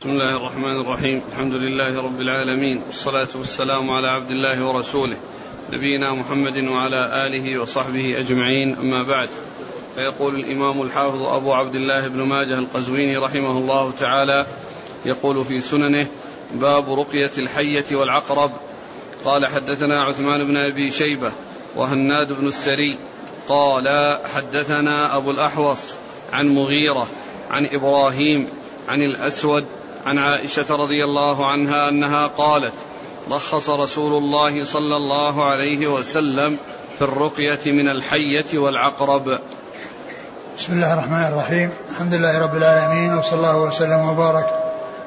بسم الله الرحمن الرحيم. الحمد لله رب العالمين. والصلاة والسلام على عبد الله ورسوله. نبينا محمد وعلى آله وصحبه أجمعين. أما بعد فيقول الإمام الحافظ أبو عبد الله بن ماجه القزويني رحمه الله تعالى يقول في سننه باب رقية الحية والعقرب. قال حدثنا عثمان بن أبي شيبة وهناد بن السري. قال حدثنا أبو الأحوص عن مغيرة عن إبراهيم عن الأسود عن عائشة رضي الله عنها أنها قالت رخص رسول الله صلى الله عليه وسلم في الرقية من الحية والعقرب. بسم الله الرحمن الرحيم. الحمد لله رب العالمين وصلى الله وسلم وبارك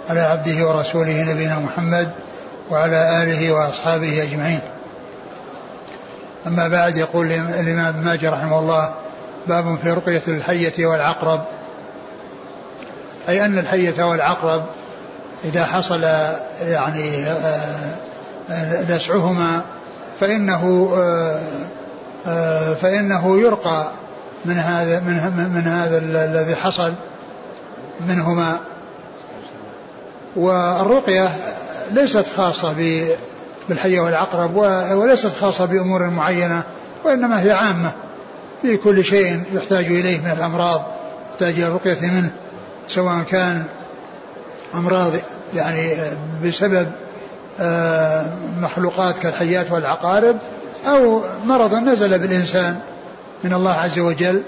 على عبده ورسوله نبينا محمد وعلى آله وأصحابه أجمعين. أما بعد يقول الإمام ابن ماجه رحمه الله باب في رقية الحية والعقرب. أي أن الحية والعقرب إذا حصل يعني لسعهما آه، فإنه فإنه يرقى من هذا من من هذا الذي حصل منهما. والرقية ليست خاصة بالحية والعقرب وليست خاصة بأمور معينة وإنما هي عامة. في كل شيء يحتاج إليه من الأمراض يحتاج إلى الرقية منه سواء كان أمراض يعني بسبب آه، مخلوقات كالحيات والعقارب أو مرض نزل بالإنسان من الله عز وجل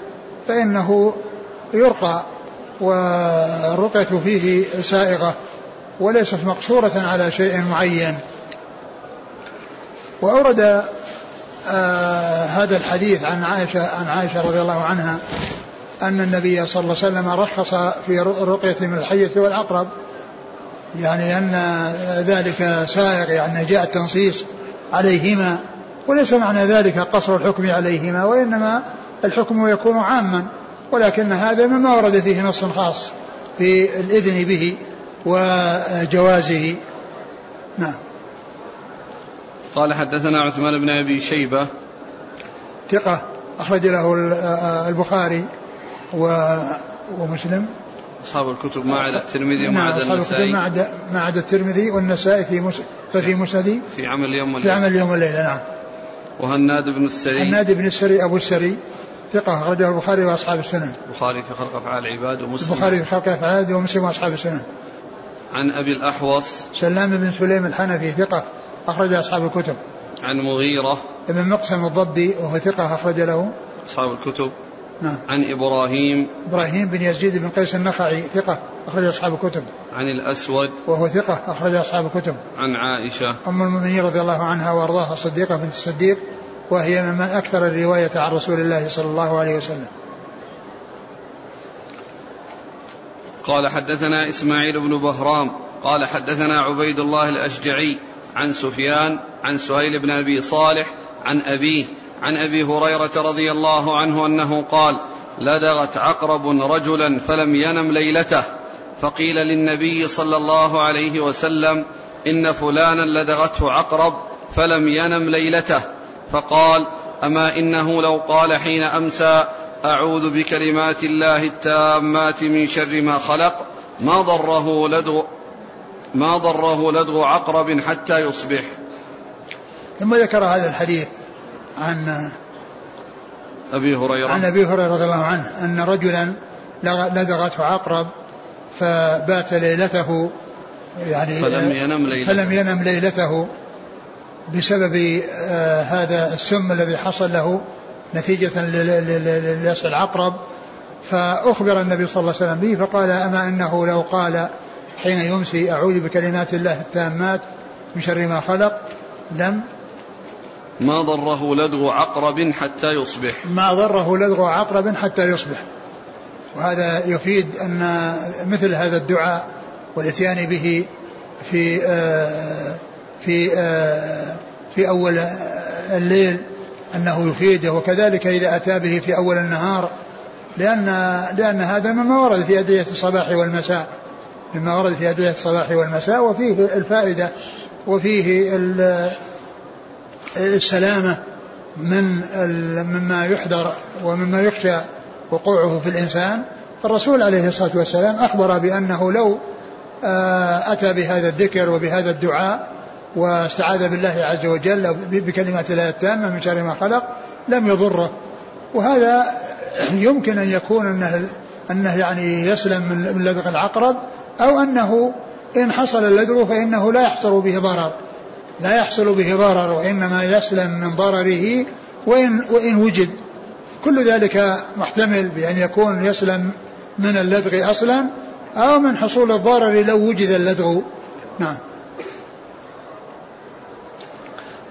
فإنه يرقى والرقية فيه سائغة وليست مقصورة على شيء معين. وأورد آه هذا الحديث عن عائشة عن عائشة رضي الله عنها أن النبي صلى الله عليه وسلم رخص في رقية من الحية والعقرب يعني أن ذلك سائغ يعني جاء التنصيص عليهما وليس معنى ذلك قصر الحكم عليهما وإنما الحكم يكون عاما ولكن هذا مما ورد فيه نص خاص في الإذن به وجوازه. نعم. قال حدثنا عثمان بن أبي شيبة. ثقة أخرج له البخاري ومسلم. أصحاب الكتب ما عدا الترمذي وما عدا النسائي. ما عدا ما عدا الترمذي والنسائي في مس... ففي مسندي في عمل اليوم والليلة في عمل اليوم والليلة نعم. وهناد بن السري. هناد بن السري أبو السري ثقة أخرجه البخاري وأصحاب السنن. البخاري في خلق أفعال العباد ومسلم. البخاري في خلق أفعال العباد ومسلم وأصحاب السنن. عن أبي الأحوص. سلام بن سليم الحنفي ثقة أخرج أصحاب الكتب. عن مغيرة. ابن مقسم الضبي وهو ثقة أخرج له. أصحاب الكتب. نعم. عن إبراهيم. إبراهيم بن يزيد بن قيس النخعي ثقة أخرج أصحاب الكتب. عن الأسود. وهو ثقة أخرج أصحاب الكتب. عن عائشة. أم المؤمنين رضي الله عنها وأرضاها الصديقة بنت الصديق وهي ممن أكثر الرواية عن رسول الله صلى الله عليه وسلم. قال حدثنا إسماعيل بن بهرام قال حدثنا عبيد الله الأشجعي عن سفيان عن سهيل بن أبي صالح عن أبيه عن أبي هريرة رضي الله عنه أنه قال لدغت عقرب رجلا فلم ينم ليلته فقيل للنبي صلى الله عليه وسلم إن فلانا لدغته عقرب فلم ينم ليلته. فقال أما إنه لو قال حين أمسى أعوذ بكلمات الله التامات من شر ما خلق ما ضره لدغ ما ضره لدغ عقرب حتى يصبح. ثم ذكر هذا الحديث عن أبي هريرة. عن أبي هريرة رضي الله عنه أن رجلا لدغته عقرب فبات ليلته يعني فلم ينم ليلته. فلم ينم ليلته بسبب آه هذا السم الذي حصل له نتيجة للياس العقرب. فأخبر النبي صلى الله عليه وسلم به فقال أما أنه لو قال حين يمسي أعوذ بكلمات الله التامات من شر ما خلق لم ما ضره لدغ عقرب حتى يصبح. ما ضره لدغ عقرب حتى يصبح. وهذا يفيد أن مثل هذا الدعاء والإتيان به في آه، في آه، في أول الليل أنه يفيده. وكذلك إذا أتى به في أول النهار لأن لأن هذا مما ورد في أدعية الصباح والمساء. مما ورد في أدعية الصباح والمساء وفيه الفائدة وفيه السلامة من مما يحذر ومما يخشى وقوعه في الإنسان فالرسول عليه الصلاة والسلام أخبر بأنه لو آه، أتى بهذا الذكر وبهذا الدعاء واستعاذ بالله عز وجل بكلمات الله التامة من شر ما خلق لم يضره. وهذا يمكن أن يكون أنه, أنه يعني يسلم من لدغ العقرب أو أنه إن حصل اللدغ فإنه لا يحصل به ضرر. لا يحصل به ضرر وإنما يسلم من ضرره وإن, وإن وجد. كل ذلك محتمل بأن يكون يسلم من اللدغ أصلا أو من حصول الضرر لو وجد اللدغ نعم.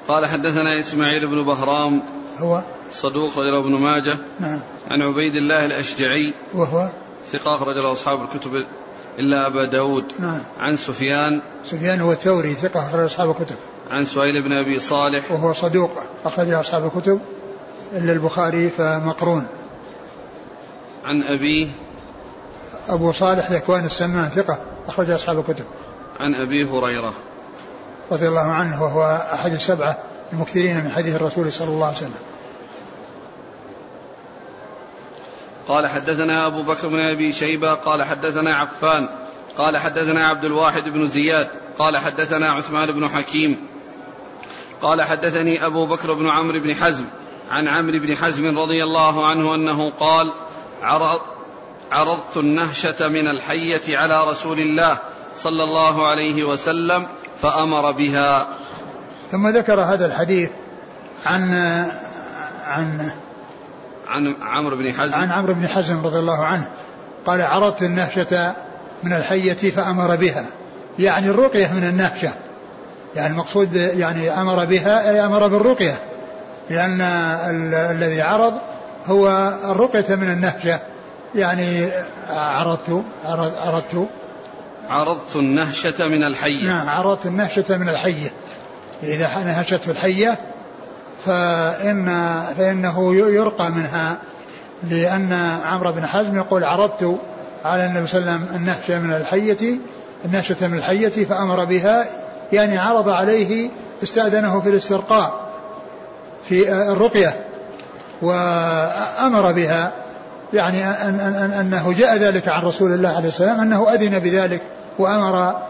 قال حدثنا إسماعيل بن بهرام هو؟ صدوق رجل ابن ماجه. نعم. عن عبيد الله الأشجعي وهو؟ ثقة أخرج له أصحاب الكتب إلا أبا داود. نعم. عن سفيان. سفيان هو الثوري ثقة أخرج أصحاب الكتب. عن سهيل بن أبي صالح. وهو صدوق أخرج أصحاب الكتب إلا البخاري فمقرون. عن أبيه. أبو صالح ذكوان السمان ثقة أخرج أصحاب الكتب. عن أبي هريرة. رضي الله عنه وهو أحد السبعة المكثرين من حديث الرسول صلى الله عليه وسلم. قال حدثنا أبو بكر بن أبي شيبة قال حدثنا عفان قال حدثنا عبد الواحد بن زياد قال حدثنا عثمان بن حكيم قال حدثني أبو بكر بن عمرو بن حزم عن عمرو بن حزم رضي الله عنه أنه قال عرض عرضت النهشة من الحية على رسول الله صلى الله عليه وسلم فأمر بها. ثم ذكر هذا الحديث عن عن عن عمرو بن حزم. عن عمرو بن حزم رضي الله عنه. قال عرضت النهشة من الحية فأمر بها. يعني الرقية من النهشة. يعني المقصود يعني أمر بها أي أمر بالرقية. لأن الذي عرض هو الرقية من النهشة يعني عرضت عرضت. عرضت النهشة من الحية. نعم عرضت النهشة من الحية. إذا نهشت الحية فإن فإنه يرقى منها. لأن عمرو بن حزم يقول عرضت على النبي صلى الله عليه وسلم النهشة من الحية النهشة من الحية فأمر بها يعني عرض عليه استأذنه في الاسترقاء في الرقية وأمر بها يعني أن أن أنه جاء ذلك عن رسول الله عليه السلام أنه أذن بذلك وأمر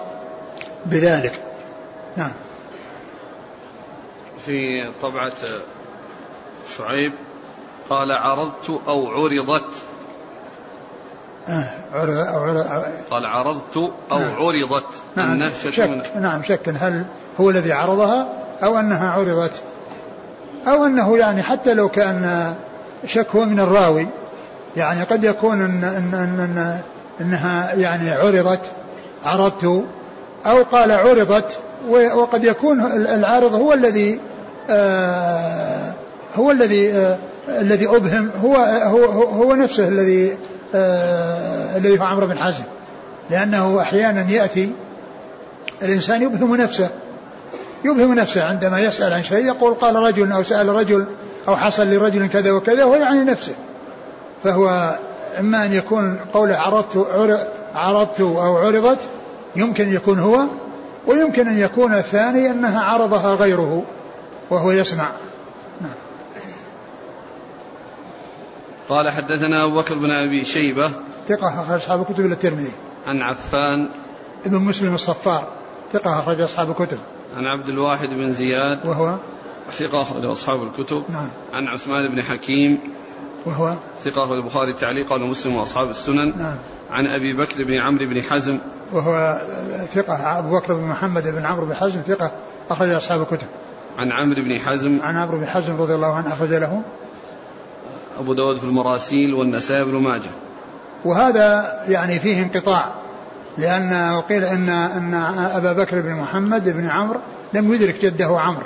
بذلك. نعم. في طبعة شعيب قال عرضت أو عرضت عرض أو عرض قال عرضت أو نعم. عرضت نعم. النهشة شك. من نعم شك. هل هو الذي عرضها أو أنها عرضت؟ أو أنه يعني حتى لو كان شك هو من الراوي يعني قد يكون إن إن إن إن إنها يعني عرضت عرضت أو قال عرضت وقد يكون العارض هو الذي آه هو الذي آه الذي أبهم هو هو هو نفسه الذي آه الذي هو عمرو بن حزم لأنه أحيانا يأتي الإنسان يبهم نفسه يبهم نفسه عندما يسأل عن شيء يقول قال رجل أو سأل رجل أو حصل لرجل كذا وكذا وهو يعني نفسه. فهو إما أن يكون قوله عرضت عرضت أو عرضت يمكن يكون هو ويمكن أن يكون الثاني أنها عرضها غيره وهو يسمع. نعم. قال حدثنا أبو بكر بن أبي شيبة ثقة أخرج أصحاب الكتب إلى الترمذي. عن عفان ابن مسلم الصفار. ثقة أخرج أصحاب الكتب. عن عبد الواحد بن زياد وهو؟ ثقة أخرج أصحاب الكتب. نعم. عن عثمان بن حكيم وهو؟ ثقة أخرج البخاري تعليقا ومسلم وأصحاب السنن. نعم. عن أبي بكر بن عمرو بن حزم. وهو؟ ثقة أبو بكر بن محمد بن عمرو بن حزم ثقة أخرج أصحاب الكتب. عن عمرو بن حزم. عن عمرو بن حزم رضي الله عنه أخرج له. أبو داود في المراسيل والنسائي بن ماجه. وهذا يعني فيه انقطاع لأن وقيل أن أن أبا بكر بن محمد بن عمرو لم يدرك جده عمرو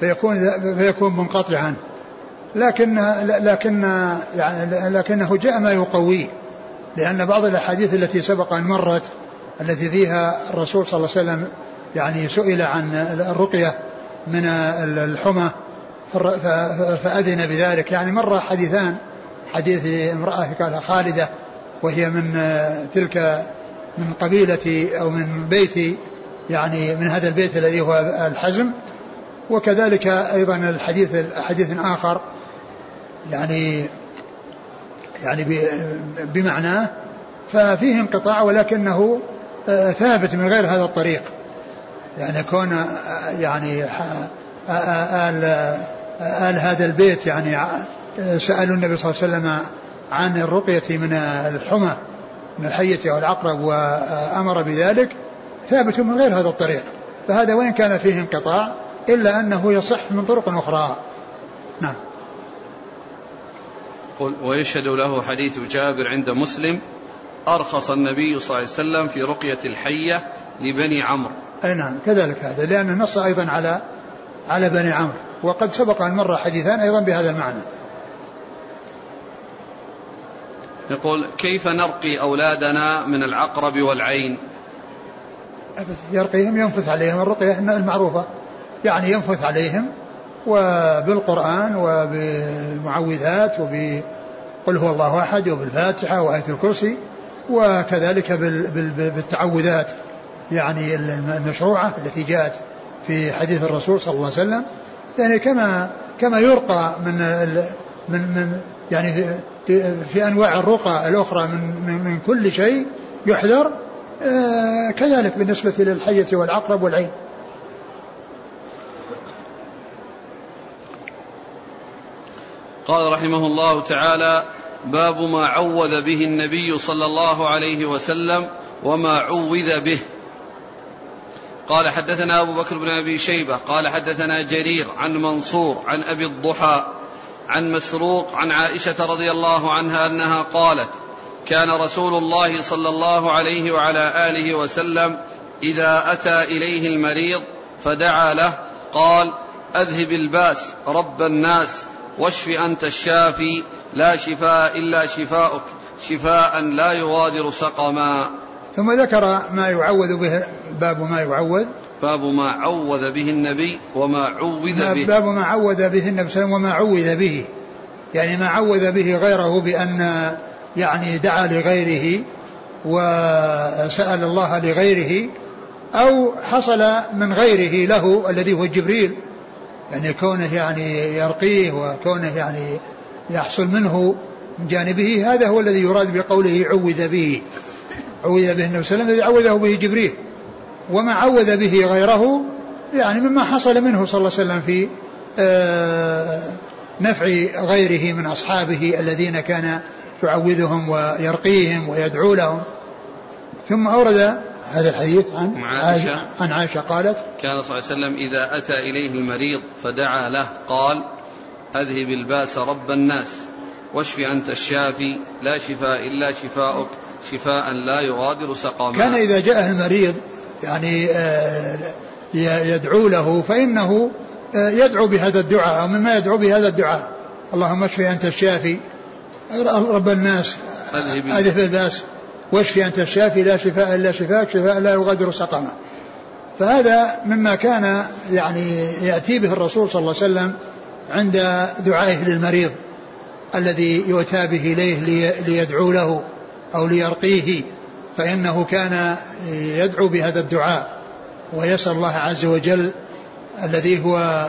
فيكون فيكون منقطعا. لكن لكن يعني لكنه جاء ما يقويه لأن بعض الأحاديث التي سبق أن مرت التي فيها الرسول صلى الله عليه وسلم يعني سئل عن الرقية من الحمى فأذن بذلك. يعني مر حديثان. حديث امرأة قالها خالدة وهي من تلك من قبيلة أو من بيت يعني من هذا البيت الذي هو الحزم. وكذلك أيضا الحديث حديث آخر يعني يعني بمعناه ففيه انقطاع ولكنه آه، ثابت من غير هذا الطريق. يعني كون آه، يعني آل, آل هذا البيت يعني سألوا النبي صلى الله عليه وسلم عن الرقية من الحمى من الحية أو العقرب وأمر بذلك ثابت من غير هذا الطريق. فهذا وإن كان فيه انقطاع إلا أنه يصح من طرق أخرى. نعم. قل ويشهد له حديث جابر عند مسلم أرخص النبي صلى الله عليه وسلم في رقية الحية لبني عمرو. أي نعم كذلك هذا لأنه نص أيضا على على بني عمرو. وقد سبق أن مر حديثان أيضا بهذا المعنى. يقول كيف نرقي أولادنا من العقرب والعين؟ يرقيهم ينفث عليهم الرقية المعروفة. يعني ينفث عليهم وبالقرآن وبالمعوذات وبقل هو الله أحد وبالفاتحة وآية الكرسي وكذلك بالتعوذات. يعني المشروعة التي جاءت. في حديث الرسول صلى الله عليه وسلم يعني كما كما يرقى من من من يعني في, أنواع الرقى الأخرى من من, من كل شيء يحذر آه كذلك بالنسبة للحية والعقرب والعين. قال رحمه الله تعالى باب ما عوذ به النبي صلى الله عليه وسلم وما عوذ به قال حدثنا أبو بكر بن أبي شيبة قال حدثنا جرير عن منصور عن أبي الضحى عن مسروق عن عائشة رضي الله عنها أنها قالت كان رسول الله صلى الله عليه وعلى آله وسلم إذا أتى إليه المريض فدعا له قال أذهب الباس رب الناس واشف أنت الشافي لا شفاء إلا شفاؤك شفاء لا يغادر سقما. ثم ذكر ما يعوذ به باب ما يعوذ. باب ما عوذ به النبي وما عوذ به. باب ما عوذ به النبي صلى الله عليه وسلم وما عوذ به. يعني ما عوذ به غيره بأن يعني دعا لغيره وسأل الله لغيره أو حصل من غيره له الذي هو جبريل. يعني كونه يعني يرقيه وكونه يعني يحصل منه من جانبه هذا هو الذي يراد بقوله عوذ به. عوذ به النبي صلى الله عليه وسلم الذي عوذه به جبريل وما عوذ به غيره يعني مما حصل منه صلى الله عليه وسلم في آه، نفع غيره من أصحابه الذين كان يعوذهم ويرقيهم ويدعو لهم. ثم أورد هذا الحديث عن عائشة. عن عائشة قالت كان صلى الله عليه وسلم إذا أتى إليه المريض فدعا له قال أذهب الباس رب الناس واشف أنت الشافي لا شفاء إلا شفاؤك. شفاء لا يغادر سقما كان إذا جاء المريض يعني آه، يدعو له فإنه آه، يدعو بهذا الدعاء أو مما يدعو بهذا الدعاء. اللهم اشف أنت الشافي. رب الناس أذهب الباس واشفي أنت الشافي لا شفاء إلا شفاءك شفاء لا يغادر سقما فهذا مما كان يعني يأتي به الرسول صلى الله عليه وسلم عند دعائه للمريض الذي يؤتى به إليه ليدعو له. أو ليرقيه فإنه كان يدعو بهذا الدعاء ويسأل الله عز وجل الذي هو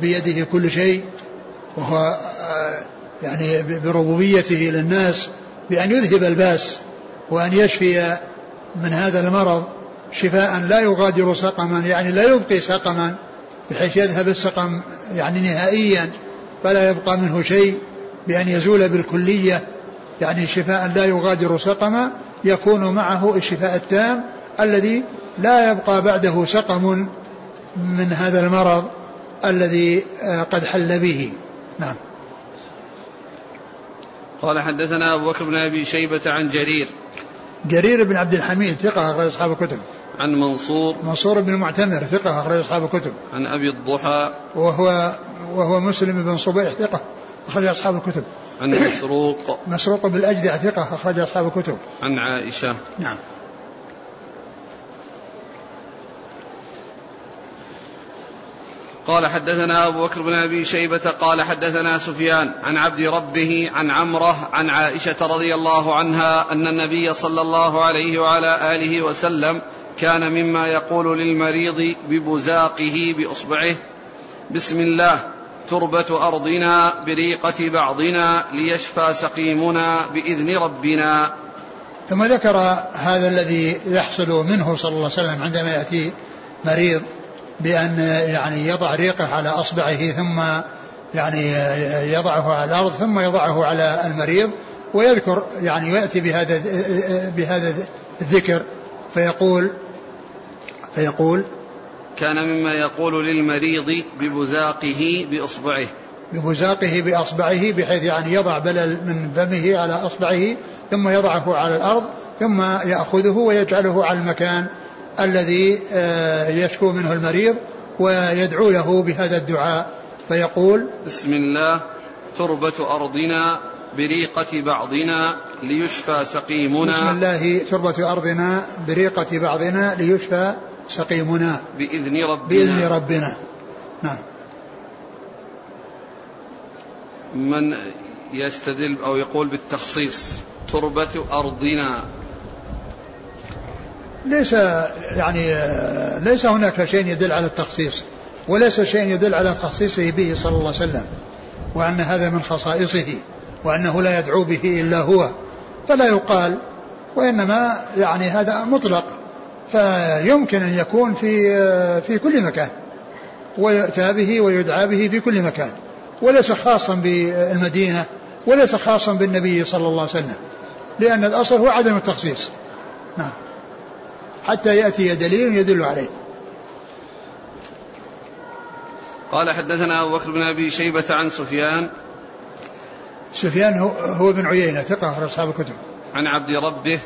بيده كل شيء وهو يعني بربوبيته للناس بأن يذهب الباس وأن يشفي من هذا المرض شفاء لا يغادر سقما يعني لا يبقي سقما بحيث يذهب السقم يعني نهائيا فلا يبقى منه شيء بأن يزول بالكلية يعني شفاء لا يغادر سقما يكون معه الشفاء التام الذي لا يبقى بعده سقم من هذا المرض الذي آه، قد حل به. نعم. قال حدثنا أبو بكر بن أبي شيبة عن جرير. جرير بن عبد الحميد ثقة أخرج أصحاب الكتب. عن منصور. منصور بن المعتمر ثقة أخرج أصحاب الكتب. عن أبي الضحى. وهو وهو مسلم بن صبيح ثقة. أخرج أصحاب الكتب. عن مسروق. مسروق بالأجدع ثقة أخرج أصحاب الكتب. عن عائشة. نعم. قال حدثنا أبو بكر بن أبي شيبة قال حدثنا سفيان عن عبد ربه عن عمرة عن عائشة رضي الله عنها أن النبي صلى الله عليه وعلى آله وسلم كان مما يقول للمريض ببزاقه بإصبعه بسم الله. تربة أرضنا بريقة بعضنا ليشفى سقيمنا بإذن ربنا. ثم ذكر هذا الذي يحصل منه صلى الله عليه وسلم عندما يأتي مريض بأن يعني يضع ريقه على أصبعه ثم يعني يضعه على الأرض ثم يضعه على المريض ويذكر يعني ويأتي بهذا بهذا الذكر فيقول فيقول كان مما يقول للمريض ببزاقه بإصبعه. ببزاقه بأصبعه بحيث يعني يضع بلل من فمه على أصبعه ثم يضعه على الأرض ثم يأخذه ويجعله على المكان الذي آه، يشكو منه المريض ويدعو له بهذا الدعاء. فيقول بسم الله تربة أرضنا بريقة بعضنا ليشفى سقيمنا. بسم الله تربة أرضنا بريقة بعضنا ليشفى سقيمنا. بإذن ربنا. بإذن ربنا. نعم. من يستدل أو يقول بالتخصيص تربة أرضنا. ليس يعني ليس هناك شيء يدل على التخصيص وليس شيء يدل على تخصيصه به صلى الله عليه وسلم وأن هذا من خصائصه. وأنه لا يدعو به إلا هو فلا يقال وإنما يعني هذا مطلق فيمكن أن يكون في في كل مكان ويؤتى به ويدعى به في كل مكان وليس خاصا بالمدينة وليس خاصا بالنبي صلى الله عليه وسلم لأن الأصل هو عدم التخصيص. نعم. حتى يأتي دليل يدل عليه. قال حدثنا أبو بكر بن أبي شيبة عن سفيان سفيان هو, هو بن عيينة ثقة أخرج أصحاب الكتب. عن عبد ربه.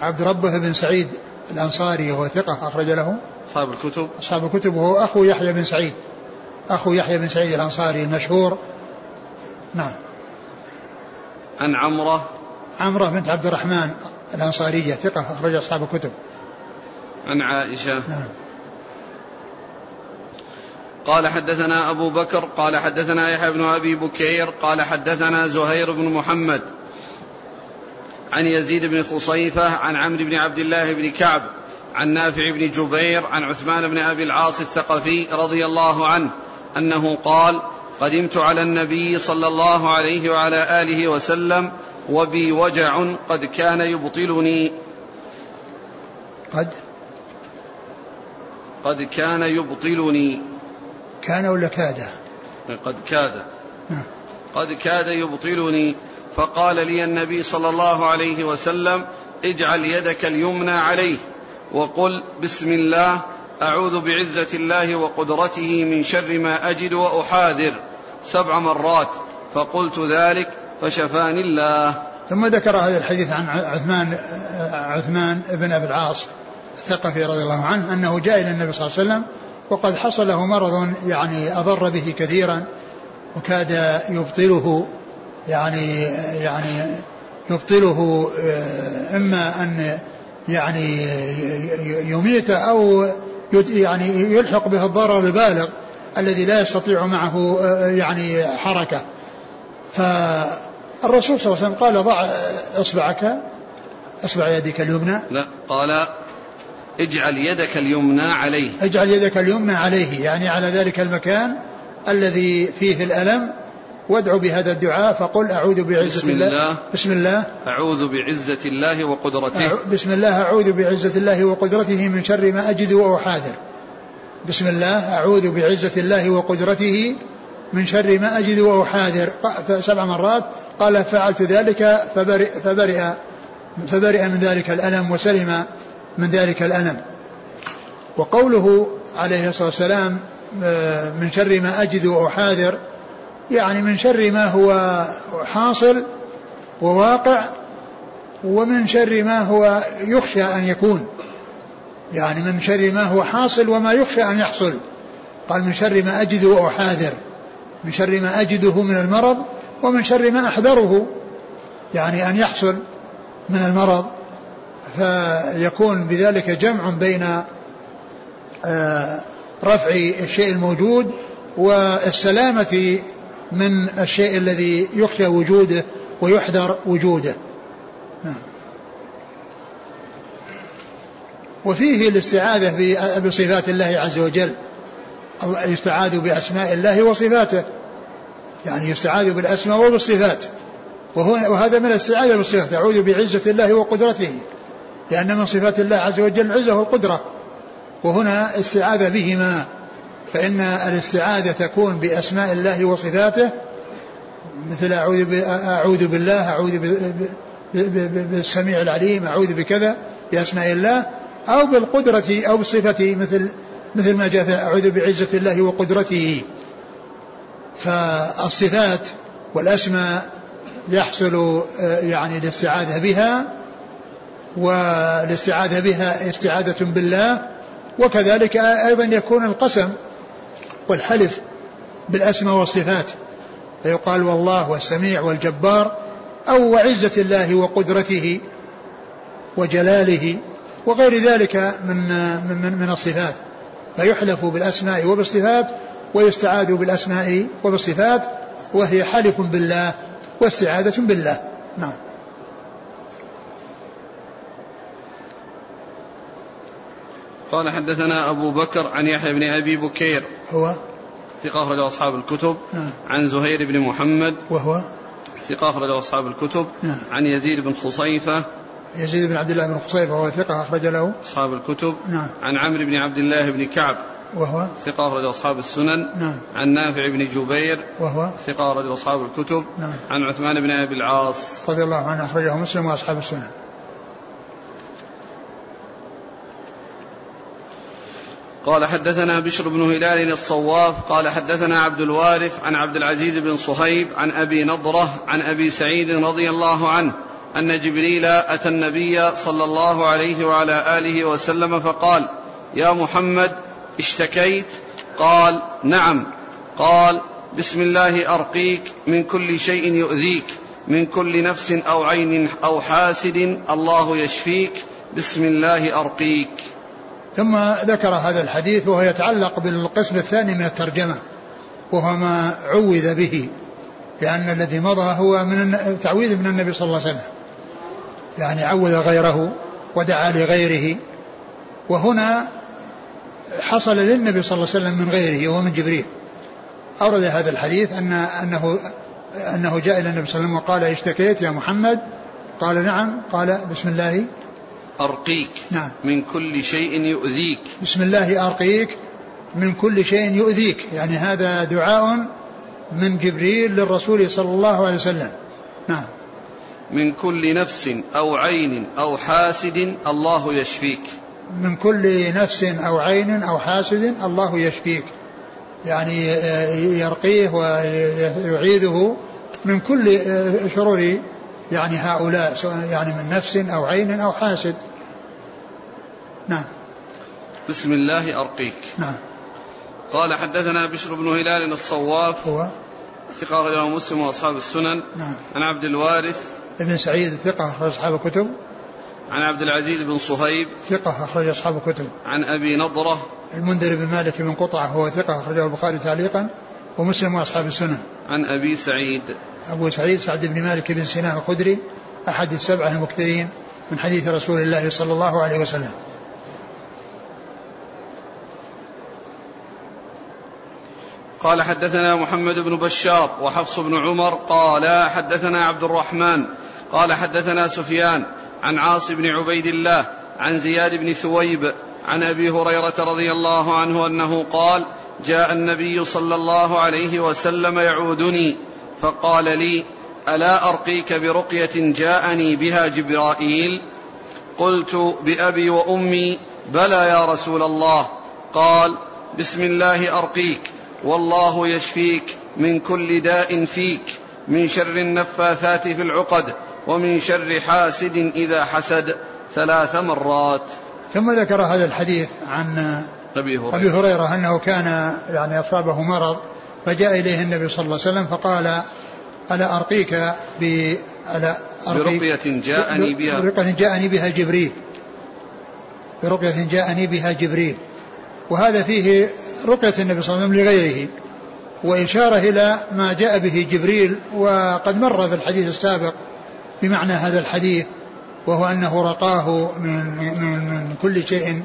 عبد ربه بن سعيد الأنصاري وهو ثقة أخرج له. أصحاب الكتب. أصحاب الكتب وهو أخو يحيى بن سعيد. أخو يحيى بن سعيد الأنصاري المشهور. نعم. عن عمرة. عمرة بنت عبد الرحمن الأنصارية ثقة أخرج أصحاب الكتب. عن عائشة. نعم. قال حدثنا أبو بكر قال حدثنا يحيى بن أبي بكير قال حدثنا زهير بن محمد عن يزيد بن خصيفة عن عمرو بن عبد الله بن كعب عن نافع بن جبير عن عثمان بن أبي العاص الثقفي رضي الله عنه أنه قال قدمت على النبي صلى الله عليه وعلى آله وسلم وبي وجع قد كان يبطلني. قد؟ قد كان يبطلني. كان ولا كاد؟ قد كاد. نعم. قد كاد يبطلني. فقال لي النبي صلى الله عليه وسلم اجعل يدك اليمنى عليه. وقل بسم الله أعوذ بعزة الله وقدرته من شر ما أجد وأحاذر. سبع مرات. فقلت ذلك فشفاني الله. ثم ذكر هذا الحديث عن عثمان عثمان بن أبي العاص الثقفي رضي الله عنه أنه جاء إلى النبي صلى الله عليه وسلم وقد حصل له مرض يعني أضر به كثيرا وكاد يبطله يعني يعني يبطله آه، إما أن يعني يميت أو يعني يلحق به الضرر البالغ الذي لا يستطيع معه آه، يعني حركة. فالرسول صلى الله عليه وسلم قال ضع اصبعك اصبع يدك اليمنى. لا قال اجعل يدك اليمنى عليه. اجعل يدك اليمنى عليه يعني على ذلك المكان الذي فيه الألم. وادعو بهذا الدعاء فقل أعوذ بعزة بسم الله, الله. بسم الله. أعوذ بعزة الله وقدرته. بسم الله أعوذ بعزة الله وقدرته من شر ما أجد وأحاذر. بسم الله أعوذ بعزة الله وقدرته من شر ما أجد وأحاذر. سبع مرات. قال فعلت ذلك فبرئ, فبرئ فبرئ من ذلك الألم وسلم. من ذلك الألم وقوله عليه الصلاة والسلام آه، من شر ما أجد وأحاذر يعني من شر ما هو حاصل وواقع ومن شر ما هو يخشى أن يكون. يعني من شر ما هو حاصل وما يخشى أن يحصل. قال من شر ما أجد وأحاذر. من شر ما أجده من المرض ومن شر ما أحذره. يعني أن يحصل من المرض. فيكون بذلك جمع بين آه، رفع الشيء الموجود والسلامة من الشيء الذي يخشى وجوده ويحذر وجوده. نعم. وفيه الاستعاذة بصفات الله عز وجل. يستعاذ بأسماء الله وصفاته. يعني يستعاذ بالأسماء وبالصفات وهذا من الاستعاذة بالصفات. أعوذ بعزة الله وقدرته. لأن من صفات الله عز وجل العزة والقدرة وهنا استعاذة بهما فإن الاستعاذة تكون بأسماء الله وصفاته مثل أعوذ أعوذ بالله أعوذ بالسميع العليم أعوذ بكذا بأسماء الله أو بالقدرة أو بالصفة مثل مثل ما جاء أعوذ بعزة الله وقدرته. فالصفات والأسماء يحصل آه، يعني الاستعاذة بها والاستعاذة بها استعاذة بالله وكذلك أيضا يكون القسم والحلف بالأسماء والصفات. فيقال والله والسميع والجبار أو وعزة الله وقدرته وجلاله وغير ذلك من من من الصفات. فيحلف بالأسماء وبالصفات ويستعاذ بالأسماء وبالصفات وهي حلف بالله واستعاذة بالله. نعم. قال حدثنا أبو بكر عن يحيى بن أبي بكير. هو؟ ثقة أخرج أصحاب الكتب. نعم. عن زهير بن محمد. وهو؟ ثقة أخرج أصحاب الكتب. نعم. عن يزيد بن خصيفة. يزيد بن عبد الله بن خصيفة وهو ثقة أخرج له؟ أصحاب الكتب. نعم. عن عمرو بن عبد الله بن كعب. وهو؟ ثقة أخرج أصحاب السنن. نعم. عن نافع بن جبير. وهو؟ ثقة أخرج أصحاب الكتب. نعم. عن عثمان بن أبي العاص. رضي الله عنه أخرجه مسلم وأصحاب السنن. قال حدثنا بشر بن هلال الصواف قال حدثنا عبد الوارث عن عبد العزيز بن صهيب عن أبي نضرة عن أبي سعيد رضي الله عنه أن جبريل أتى النبي صلى الله عليه وعلى آله وسلم فقال يا محمد اشتكيت؟ قال نعم. قال بسم الله أرقيك من كل شيء يؤذيك من كل نفس أو عين أو حاسد الله يشفيك بسم الله أرقيك. ثم ذكر هذا الحديث وهو يتعلق بالقسم الثاني من الترجمة وهو ما عوذ به لأن الذي مضى هو من تعويذ من النبي صلى الله عليه وسلم. يعني عوذ غيره ودعا لغيره. وهنا حصل للنبي صلى الله عليه وسلم من غيره ومن جبريل. أورد هذا الحديث أن أنه أنه جاء إلى النبي صلى الله عليه وسلم وقال اشتكيت يا محمد؟ قال نعم. قال بسم الله. أرقيك نعم. من كل شيء يؤذيك. بسم الله أرقيك من كل شيء يؤذيك. يعني هذا دعاء من جبريل للرسول صلى الله عليه وسلم. نعم. من كل نفس أو عين أو حاسد الله يشفيك. من كل نفس أو عين أو حاسد الله يشفيك. يعني يرقيه ويعيذه من كل شرور يعني هؤلاء يعني من نفس أو عين أو حاسد. نعم. بسم الله أرقيك. نعم. قال حدثنا بشر بن هلال الصواف هو؟ ثقة أخرجه مسلم وأصحاب السنن. نعم. عن عبد الوارث. ابن سعيد ثقة أخرج أصحاب الكتب. عن عبد العزيز بن صهيب. ثقة أخرج أصحاب الكتب. عن أبي نضرة. المنذر بن مالك بن قطعة هو ثقة أخرجه البخاري تعليقا ومسلم وأصحاب السنن. عن أبي سعيد. أبو سعيد سعد بن مالك بن سنان الخدري أحد السبعة المكثرين من حديث رسول الله صلى الله عليه وسلم. قال حدثنا محمد بن بشار وحفص بن عمر قال حدثنا عبد الرحمن قال حدثنا سفيان عن عاص بن عبيد الله عن زياد بن ثويب عن أبي هريرة رضي الله عنه أنه قال جاء النبي صلى الله عليه وسلم يعودني فقال لي ألا أرقيك برقية جاءني بها جبرائيل؟ قلت بأبي وأمي بلى يا رسول الله. قال بسم الله أرقيك والله يشفيك من كل داء فيك من شر النفاثات في العقد ومن شر حاسد إذا حسد. ثلاث مرات. ثم ذكر هذا الحديث عن أبي هريرة. أبي هريرة أنه كان يعني أصابه مرض فجاء إليه النبي صلى الله عليه وسلم فقال ألا أرقيك ب ألا أرقيك برقية جاءني بها. برقية جاءني بها جبريل. برقية جاءني بها جبريل. وهذا فيه رقية النبي صلى الله عليه وسلم لغيره وإشارة إلى ما جاء به جبريل وقد مر في الحديث السابق بمعنى هذا الحديث وهو أنه رقاه من, من, من كل شيء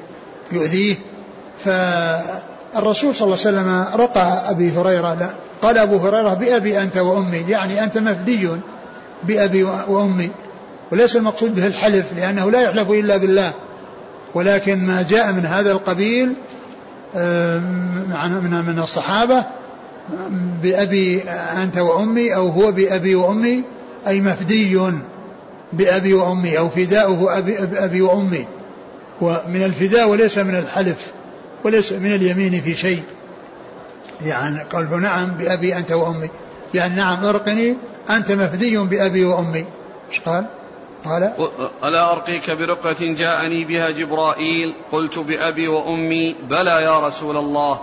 يؤذيه. فالرسول صلى الله عليه وسلم رقى أبي هريرة لا قال أبو هريرة بأبي أنت وأمي يعني أنت مفدي بأبي وأمي وليس المقصود به الحلف لأنه لا يحلف إلا بالله ولكن ما جاء من هذا القبيل من من الصحابة بأبي أنت وأمي أو هو بأبي وأمي أي مفدي بأبي وأمي أو فداؤه أبي, أبي وأمي ومن الفداء وليس من الحلف. وليس من اليمين في شيء. يعني قال نعم بأبي أنت وأمي. يعني نعم أرقني أنت مفدي بأبي وأمي. إيش قال؟ قال ألا أرقيك برقة جاءني بها جبرائيل؟ قلت بأبي وأمي بلى يا رسول الله.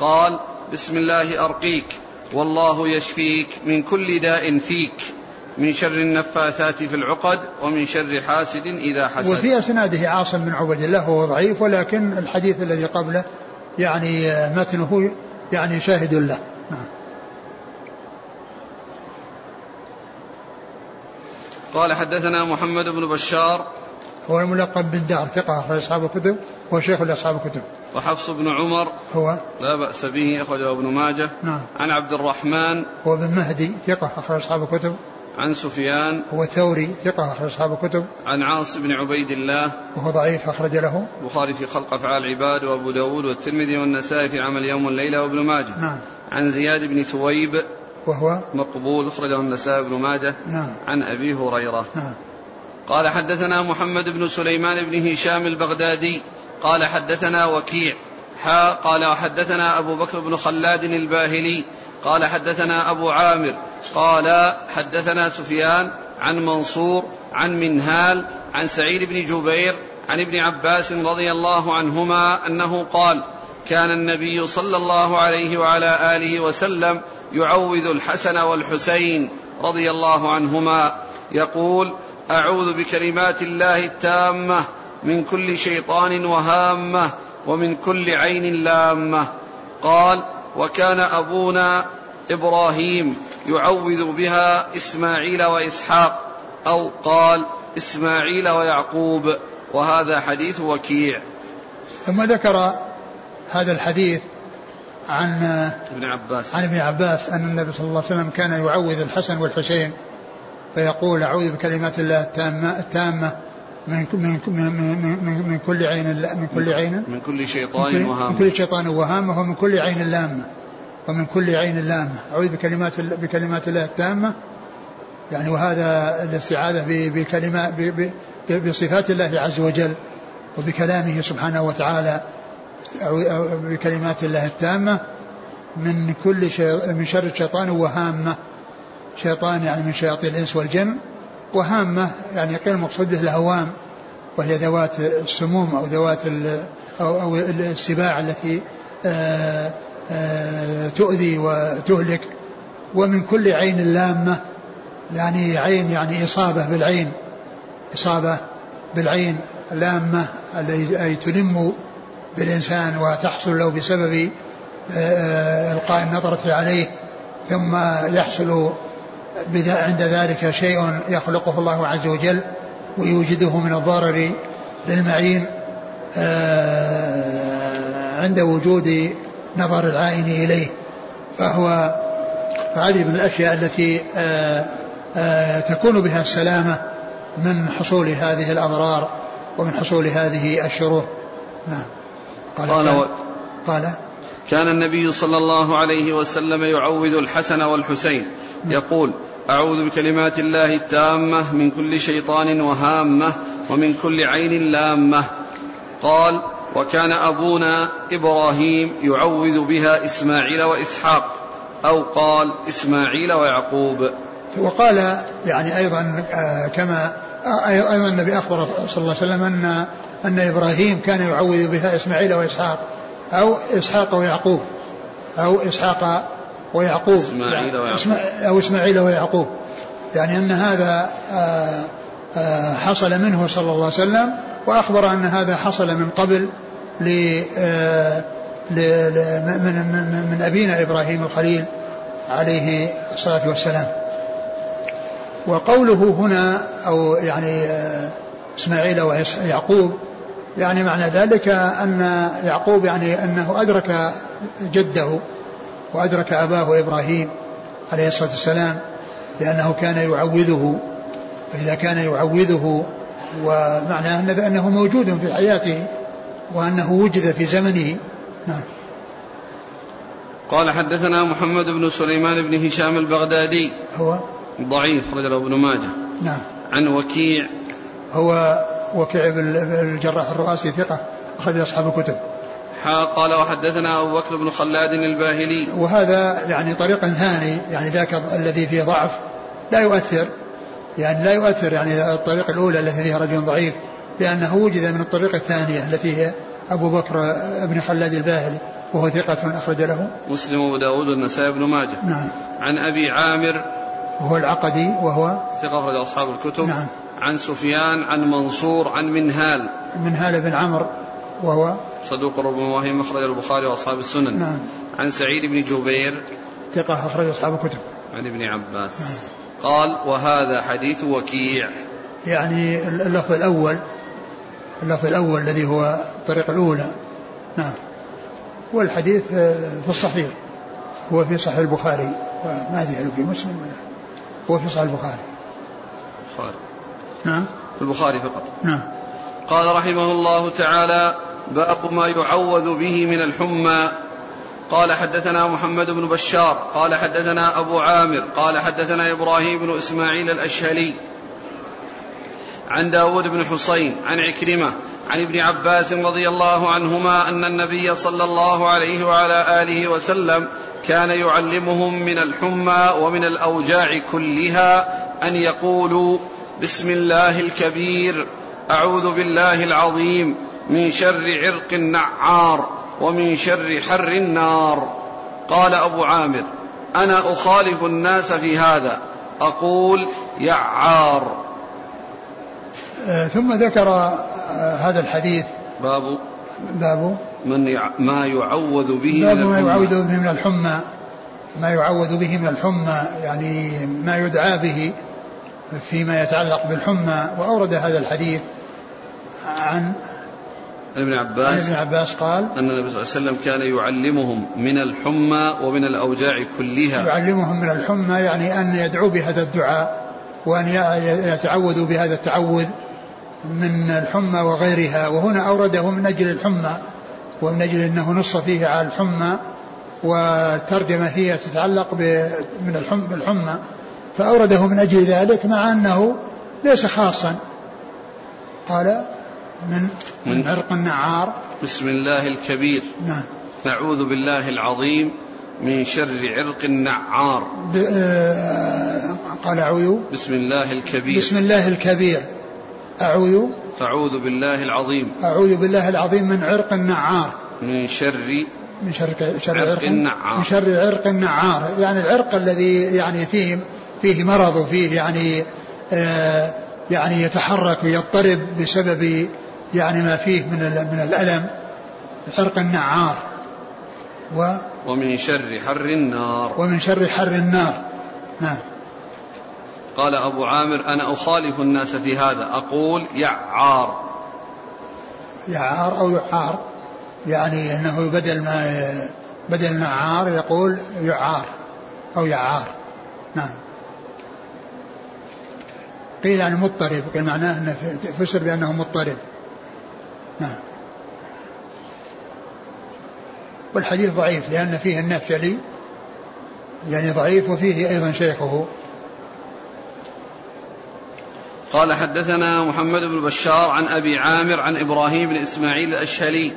قال بسم الله أرقيك والله يشفيك من كل داء فيك. من شر النفاثات في العقد ومن شر حاسد إذا حسد. وفي أسناده عاصم بن عبد الله وهو ضعيف ولكن الحديث الذي قبله يعني متنه يعني شاهد له. نعم. قال حدثنا محمد بن بشار. هو الملقب بالدار ثقة أخرج أصحاب الكتب هو شيخ لأصحاب الكتب. وحفص بن عمر. هو. لا بأس به أخرجه ابن ماجه. نعم. عن عبد الرحمن. هو بن مهدي ثقة أخرج أصحاب الكتب. عن سفيان هو ثوري ثقة أخرج أصحاب الكتب. عن عاص بن عبيد الله وهو ضعيف أخرج له. البخاري في خلق أفعال العباد وأبو داود والترمذي والنسائي في عمل يوم والليلة وابن ماجه. نعم. عن زياد بن ثويب وهو؟ مقبول أخرجه النسائي بن ماجه. نعم. عن أبي هريرة. نعم. قال حدثنا محمد بن سليمان بن هشام البغدادي. قال حدثنا وكيع. حا قال حدثنا أبو بكر بن خلاد الباهلي. قال حدثنا أبو عامر قال حدثنا سفيان عن منصور عن منهال عن سعيد بن جبير عن ابن عباس رضي الله عنهما أنه قال كان النبي صلى الله عليه وعلى آله وسلم يعوذ الحسن والحسين رضي الله عنهما. يقول أعوذ بكلمات الله التامة من كل شيطان وهامة ومن كل عين لامة. قال وكان أبونا إبراهيم يعوذ بها إسماعيل وإسحاق أو قال إسماعيل ويعقوب وهذا حديث وكيع. ثم ذكر هذا الحديث عن ابن عباس. عن ابن عباس أن النبي صلى الله عليه وسلم كان يعوذ الحسن والحسين فيقول أعوذ بكلمات الله التامة التامة. من من من من, من كل عين من كل عين. من كل شيطان وهامة من كل شيطان وهامة ومن كل عين لامة. ومن كل عين لامة. أعوذ بكلمات بكلمات الله التامة. يعني وهذا الاستعاذة بكلمات بصفات الله عز وجل وبكلامه سبحانه وتعالى. بكلمات الله التامة. من كل شيء من شر الشيطان وهامة. شيطان يعني من شياطين الإنس والجن. وهامة يعني قيل المقصود به الهوام وهي ذوات السموم أو ذوات أو, أو السباع التي آآ آآ تؤذي وتهلك. ومن كل عين لامة يعني عين يعني إصابة بالعين إصابة بالعين لامة أي تلم بالإنسان وتحصل له بسبب إلقاء النظرة عليه ثم يحصل عند ذلك شيء يخلقه الله عز وجل ويوجده من الضرر للمعين آه، عند وجود نظر العائن إليه. فهو فهذه من الأشياء التي آه، آه، تكون بها السلامة من حصول هذه الأضرار ومن حصول هذه الشرور. نعم. قال قال, و... قال كان النبي صلى الله عليه وسلم يعوذ الحسن والحسين يقول أعوذ بكلمات الله التامة من كل شيطان وهامة ومن كل عين لامة. قال وكان أبونا إبراهيم يعوذ بها إسماعيل وإسحاق. أو قال إسماعيل ويعقوب. وقال يعني أيضا آه، كما آه، أيضا النبي أخبر صلى الله عليه وسلم أن أن إبراهيم كان يعوذ بها إسماعيل وإسحاق. أو إسحاق ويعقوب. أو إسحاق ويعقوب. إسماعيل ويعقوب. أو إسماعيل ويعقوب. يعني أن هذا آه، آه، حصل منه صلى الله عليه وسلم وأخبر أن هذا حصل من قبل ل آه، من, من, من أبينا إبراهيم الخليل عليه الصلاة والسلام. وقوله هنا أو يعني إسماعيل ويعقوب يعني معنى ذلك أن يعقوب يعني أنه أدرك جده. وأدرك أباه إبراهيم عليه الصلاة والسلام لأنه كان يعوذه فإذا كان يعوذه ومعناه أنه موجود في حياته وأنه وجد في زمنه. نعم. قال حدثنا محمد بن سليمان بن هشام البغدادي. هو؟ ضعيف رجل ابن ماجه. نعم. عن وكيع. هو وكيع بن الجراح الرؤاسي ثقة أخرج أصحاب الكتب. قال وحدثنا أبو بكر بن خلاد الباهلي. وهذا يعني طريق ثاني يعني ذاك الذي فيه ضعف. لا يؤثر يعني لا يؤثر يعني الطريق الأولى التي فيها رجل ضعيف لأنه وجد من الطريقة الثانية التي هي أبو بكر بن خلاد الباهلي وهو ثقة أخرج له. مسلم وأبو داود والنسائي بن ماجه. نعم. عن أبي عامر. وهو العقدي وهو ثقة أخرج أصحاب الكتب. نعم. عن سفيان عن منصور عن منهال. منهال بن عمرو. وهو صدوق ربما وهم أخرج البخاري وأصحاب السنن. نعم. عن سعيد بن جبير. ثقة أخرج أصحاب الكتب. عن ابن عباس. نعم. قال وهذا حديث وكيع. يعني اللفظ الأول اللفظ الأول الذي هو الطريقة الأولى. نعم. والحديث في الصحيح. هو في صحيح البخاري. وما أدري هل في مسلم ولا هو في صحيح البخاري. البخاري. نعم. في البخاري فقط. نعم. قال رحمه الله تعالى باب ما يعوذ به من الحمى. قال حدثنا محمد بن بشار قال حدثنا أبو عامر قال حدثنا إبراهيم بن إسماعيل الأشهلي. عن داود بن حسين عن عكرمة عن ابن عباس رضي الله عنهما أن النبي صلى الله عليه وعلى آله وسلم كان يعلمهم من الحمى ومن الأوجاع كلها أن يقولوا بسم الله الكبير أعوذ بالله العظيم من شر عرق النعار ومن شر حر النار. قال أبو عامر أنا أخالف الناس في هذا. أقول يعار. آه، ثم ذكر آه، هذا الحديث. باب. باب. من يع... ما يعوذ به باب من ما يعوذ به من الحمى. ما يعوذ به من الحمى يعني ما يدعى به فيما يتعلق بالحمى. وأورد هذا الحديث عن عن ابن عن عباس ابن عباس قال أن النبي صلى الله عليه وسلم كان يعلمهم من الحمى ومن الأوجاع كلها. يعلمهم من الحمى يعني أن يدعوا بهذا الدعاء وأن يتعوذوا بهذا التعوذ من الحمى وغيرها. وهنا أورده من أجل الحمى ومن أجل أنه نص فيه على الحمى والترجمة هي تتعلق من الحمى فأورده من أجل ذلك مع أنه ليس خاصا. قال من من عرق النعار. بسم الله الكبير. نعم. نعوذ بالله العظيم من شر عرق النعار. آه، قال أعوذ. بسم الله الكبير. بسم الله الكبير. أعوذ. أعوذ بالله العظيم. أعوذ بالله العظيم من عرق النعار. من شر من شر شر عرق عرق. النعار. من شر عرق النعار. يعني العرق الذي يعني فيه فيه مرض وفيه يعني آه يعني يتحرك ويضطرب بسبب يعني ما فيه من من الألم عرق النعار. و ومن شر حر النار. ومن شر حر النار. نعم. قال أبو عامر أنا أخالف الناس في هذا. أقول يعار. يعار أو يعار يعني أنه بدل ما بدل نعار يقول يعار أو يعار. نعم. قيل يعني مضطرب قيل معناه أنه فسر بأنه مضطرب. نعم. والحديث ضعيف لأن فيه النفشلي يعني ضعيف وفيه أيضا شيخه. قال حدثنا محمد بن بشار عن أبي عامر عن إبراهيم بن إسماعيل الأشهلي.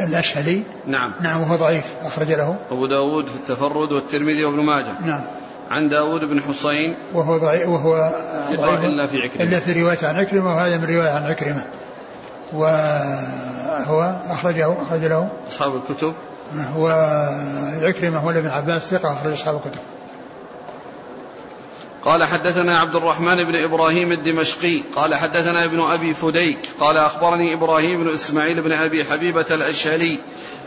الأشهلي؟ نعم. نعم وهو ضعيف أخرج له. أبو داود في التفرد والترمذي وابن ماجه. نعم. عن داود بن حسين وهو ضعيف وهو ضعيف. إلا في عكرمة. إلا في رواية عن عكرمة وهذا من رواية عن عكرمة. وهو أخرجه أخرج له. أصحاب الكتب. هو عكرمة هو ابن عباس ثقة أخرج أصحاب الكتب. قال حدثنا عبد الرحمن بن إبراهيم الدمشقي. قال حدثنا ابن أبي فديك. قال أخبرني إبراهيم بن إسماعيل بن أبي حبيبة الأشهلي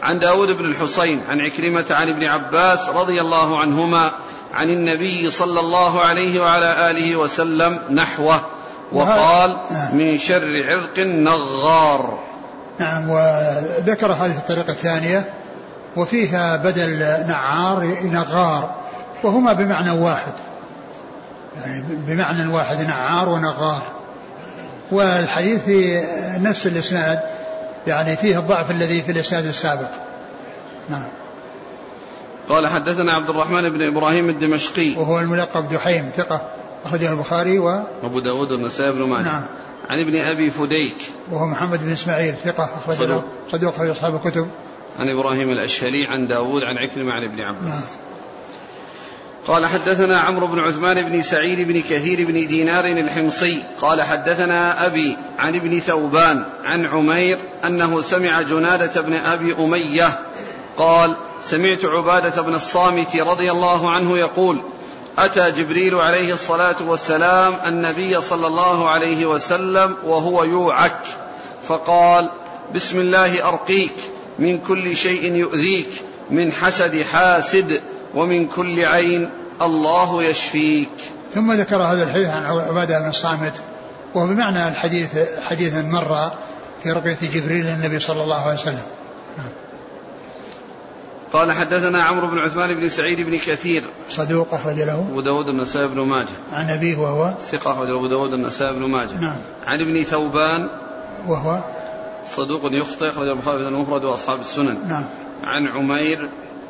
عن داود بن الحسين عن عكرمة عن ابن عباس رضي الله عنهما عن النبي صلى الله عليه وعلى آله وسلم نحوه وقال من شر عرق نغار. نعم وذكر هذه الطريقة الثانية وفيها بدل نعار نغار وهما بمعنى واحد. يعني بمعنى واحد نعار ونغار. والحديث في نفس الإسناد يعني فيه الضعف الذي في الإسناد السابق. نعم. قال حدثنا عبد الرحمن بن إبراهيم الدمشقي. وهو الملقب دحيم ثقة أخرجه البخاري و أبو داود والنسائي بن ماجه. نعم. عن ابن أبي فديك. وهو محمد بن إسماعيل ثقة أخرج له صدوق أخرج أصحاب الكتب. عن إبراهيم الأشهلي عن داود عن عكرمة عن ابن عباس. نعم. قال حدثنا عمرو بن عثمان بن سعيد بن كثير بن دينار الحمصي. قال حدثنا أبي عن ابن ثوبان عن عمير أنه سمع جنادة بن أبي أمية قال سمعت عبادة بن الصامت رضي الله عنه يقول أتى جبريل عليه الصلاة والسلام النبي صلى الله عليه وسلم وهو يوعك فقال بسم الله أرقيك من كل شيء يؤذيك من حسد حاسد ومن كل عين الله يشفيك ثم ذكر هذا الحديث عن عبادة بن الصامت وهو بمعنى الحديث حديث مر في رقية جبريل للنبي صلى الله عليه وسلم. قال حدثنا عمرو بن عثمان بن سعيد بن كثير. صدوق أخرج له. أبو داود النسائي بن ماجه. عن أبيه وهو؟ ثقة أخرج أبو داود النسائي بن ماجه. نعم. عن ابن ثوبان. وهو؟ صدوق يخطئ أخرج البخاري في المفرد وأصحاب السنن. نعم. عن عمير.